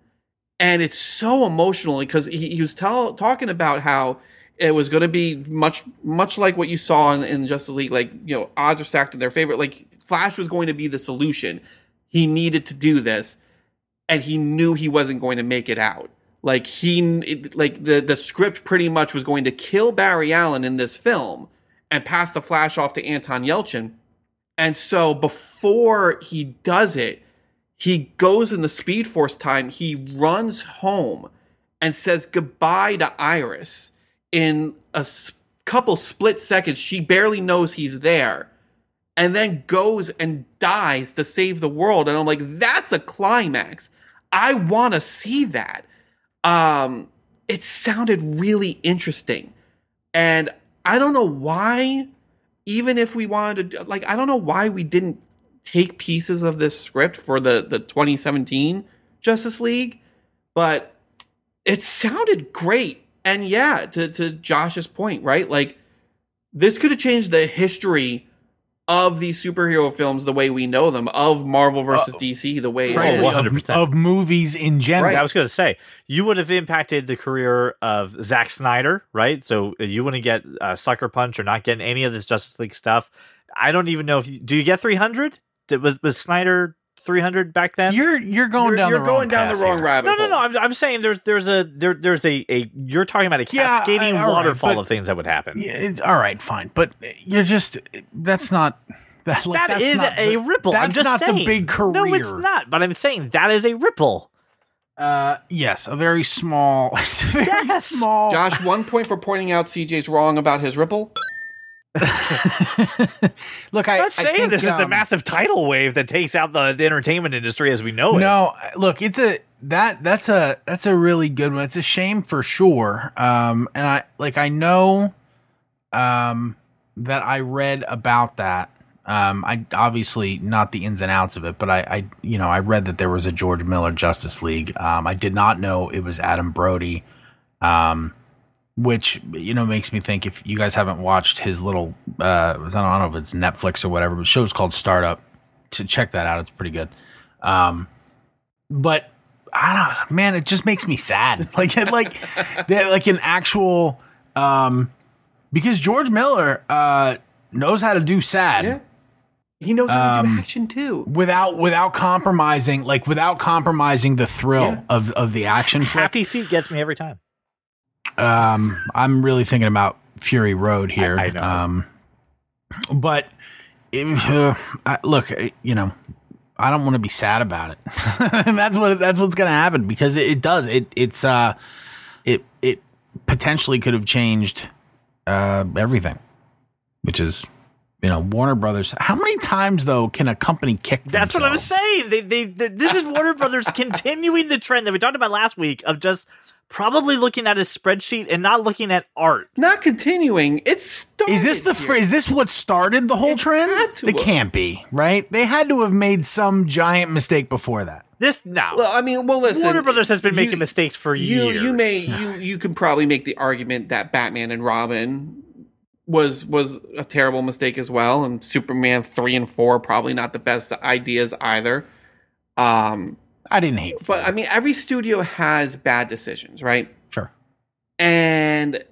And it's so emotional because he, he was tell, talking about how it was going to be much much like what you saw in, in Justice League. Like you know, odds are stacked in their favor. Like Flash was going to be the solution. He needed to do this, and he knew he wasn't going to make it out. Like he, like the the script pretty much was going to kill Barry Allen in this film and pass the Flash off to Anton Yelchin. And so before he does it, he goes in the Speed Force time. He runs home and says goodbye to Iris in a s- couple split seconds. She barely knows he's there. And then goes and dies to save the world. And I'm like, that's a climax. I want to see that. Um, it sounded really interesting. And I don't know why, even if we wanted to, like, I don't know why we didn't take pieces of this script for the, the 2017 Justice League, but it sounded great. And yeah, to, to Josh's point, right? Like, this could have changed the history of these superhero films the way we know them, of Marvel versus DC the way it
Frankly,
is.
of,
100%.
of movies in general.
I was going to say you would have impacted the career of Zack Snyder, right? So uh, you wouldn't get uh, Sucker Punch or not getting any of this Justice League stuff. I don't even know if you, do you get 300? Did, was was Snyder 300 back then?
You're you're going
You're,
down
you're
the
going
wrong
down the wrong
here.
rabbit
no, no, no. I'm, I'm saying there's there's a there there's a a you're talking about a
Yeah,
cascading
I- all right,
waterfall
but-
of things that would happen.
Yeah, it's, all right, fine, but you're just that's not that. Like,
That
that's
is
not
a
the-
ripple. I'm
That's
just
not
saying.
the big career.
No, it's not. But I'm saying that is a ripple.
Uh, yes, a very small, *laughs* a very
Yes.
small.
Josh, one point for pointing out CJ's wrong about his ripple. *laughs*
Look, I,
I'm not
I
saying
think,
this is the
um,
massive tidal wave that takes out the, the entertainment industry as we know it.
No, look, it's a that that's a that's a really good one. It's a shame for sure. Um, and I like I know, um, that I read about that. Um, I obviously not the ins and outs of it, but I, I you know I read that there was a George Miller Justice League. Um, I did not know it was Adam Brody. Um, which you know makes me think if you guys haven't watched his little uh, I don't know if it's Netflix or whatever, but the show's called Startup. To check that out, it's pretty good. Um, but I don't, man, it just makes me sad. *laughs* Like, like, that, like an actual, um, because George Miller uh knows how to do sad
Yeah. He knows how to
Um,
do action too.
without without compromising, like without compromising the thrill
Yeah.
of of the action flick.
Happy Feet gets me every time.
Um, I'm really thinking about Fury Road here.
I know.
Um, but it, uh, I, look, uh, you know, I don't want to be sad about it, *laughs* and that's what that's what's gonna happen because it, it does. It it's uh, it it potentially could have changed uh, everything, which is you know Warner Brothers. How many times though can a company kick?
That's what
I'm
saying. They, they this is Warner Brothers continuing the trend that we talked about last week of just probably looking at a spreadsheet and not looking at art.
Not continuing. It's started
Is this the fr- is this what started the whole
It
trend?
had to
It
have.
can't be right. They had to have made some giant mistake before that.
This now.
Well, I mean, well, listen.
Warner Brothers has been
you-
making mistakes for
you
years.
you may *laughs* you you can probably make the argument that Batman and Robin was was a terrible mistake as well, and Superman three and four probably not the best ideas either. Um,
I didn't hate,
but I mean, every studio has bad decisions, right?
sure.
and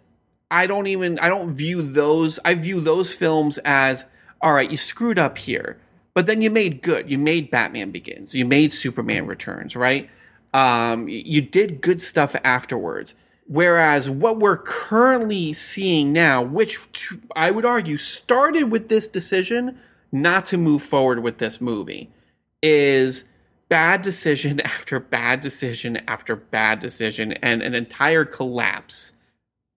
I don't even I don't view those I view those films as all right you screwed up here but then you made good. You made Batman Begins. You made Superman Returns right? Um you did good stuff afterwards. Whereas what we're currently seeing now which I would argue started with this decision not to move forward with this movie is bad decision *laughs* after bad decision after bad decision and an entire collapse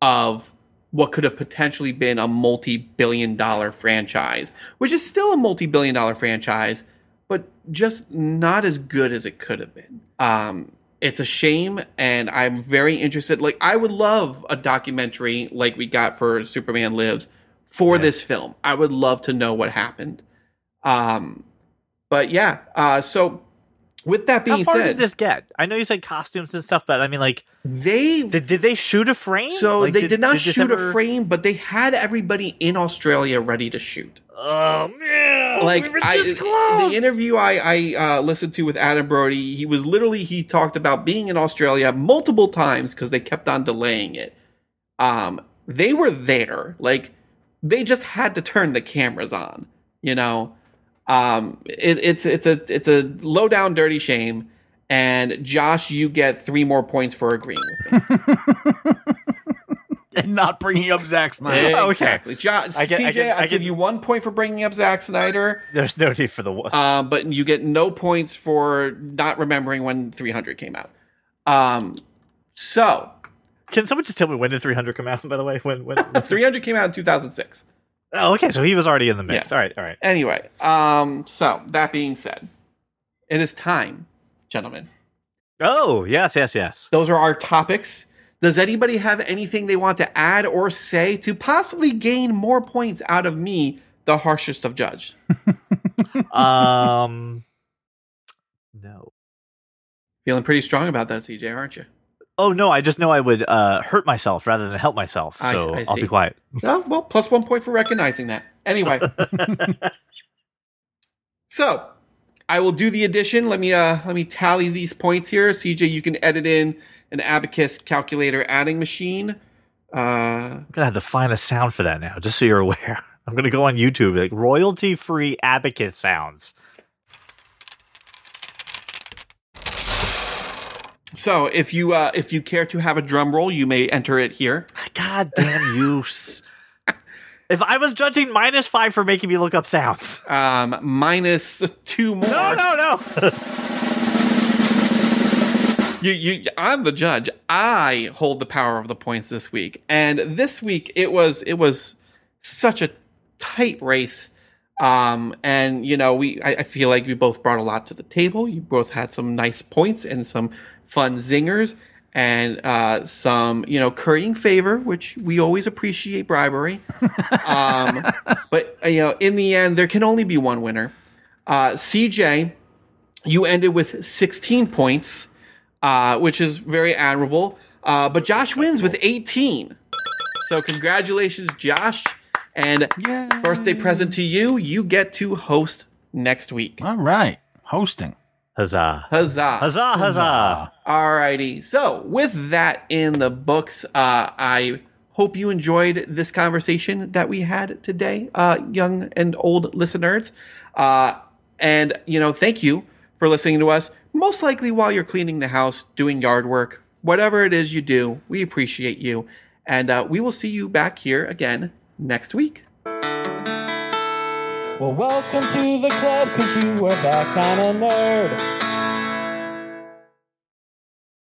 of what could have potentially been a multi-billion dollar franchise which is still a multi-billion dollar franchise but just not as good as it could have been. Um it's a shame and i'm very interested like i would love a documentary like we got for superman lives for this film. I would love to know what happened. Um but yeah uh so with that being said,
How far
said
did this get? I know you said costumes and stuff, but I mean, like,
they
did, did they shoot a frame?
so
Like,
they did, not
this
shoot
ever-
a frame but they had everybody in australia ready to shoot
Oh man!
like
we
I,
close!
the interview I, I uh, listened to with Adam Brody, he was literally he talked about being in Australia multiple times because they kept on delaying it. Um, they were there, like they just had to turn the cameras on. You know, um, it, it's it's a it's a low down dirty shame. And Josh, you get three more points for agreeing with me. *laughs*
And not bringing up Zack Snyder. *laughs*
okay.
Exactly, Josh.
I get-
CJ,
I
I,
get- I
give
get-
you one point for bringing up Zack Snyder.
There's no need for the one.
Um, but you get no points for not remembering when 300 came out. Um, so
Can someone just tell me when did 300 come out? By the way, when when? *laughs*
300 came out in 2006.
Oh, okay, so he was already in the mix.
Yes.
All right, all right.
Anyway, um, so that being said, it is time, gentlemen.
Oh, yes, yes, yes.
Those are our topics. Does anybody have anything they want to add or say to possibly gain more points out of me, the harshest of judge? *laughs* *laughs*
Um, no.
Feeling pretty strong about that, CJ, aren't you?
Oh no, I just know I would uh, hurt myself rather than help myself. So
I
I'll be quiet. *laughs*
Oh, well, plus one point for recognizing that. Anyway. *laughs* so I will do the addition. Let me uh let me tally these points here. CJ, you can edit in an abacus calculator adding machine. Uh
I'm gonna have the finest sound for that now, just so you're aware. *laughs* I'm gonna go on YouTube, like royalty free abacus sounds.
So if you uh if you care to have a drum roll, you may enter it here.
God damn you! *laughs* if I was judging minus five for making me look up sounds,
Um minus two more.
no, no, no. *laughs*
You, you, I'm the judge. I hold the power of the points this week, and this week it was it was such a tight race. Um, and you know, we I, I feel like we both brought a lot to the table. You both had some nice points and some fun zingers, and uh, some you know currying favor, which we always appreciate bribery. *laughs* um, but uh, you know, in the end, there can only be one winner. Uh, CJ, you ended with 16 points, uh, which is very admirable. Uh, but Josh wins with 18. So congratulations, Josh. And birthday present to you, you get to host next week.
All right, hosting.
Huzzah!
Huzzah.
Huzzah! Huzzah!
Alrighty. So with that in the books, uh, I hope you enjoyed this conversation that we had today, uh, young and old listeners. Uh, and you know, thank you for listening to us. Most likely while you're cleaning the house, doing yard work, whatever it is you do, we appreciate you. And uh, we will see you back here again next week.
Well, welcome to the club, cause you are that kind of nerd.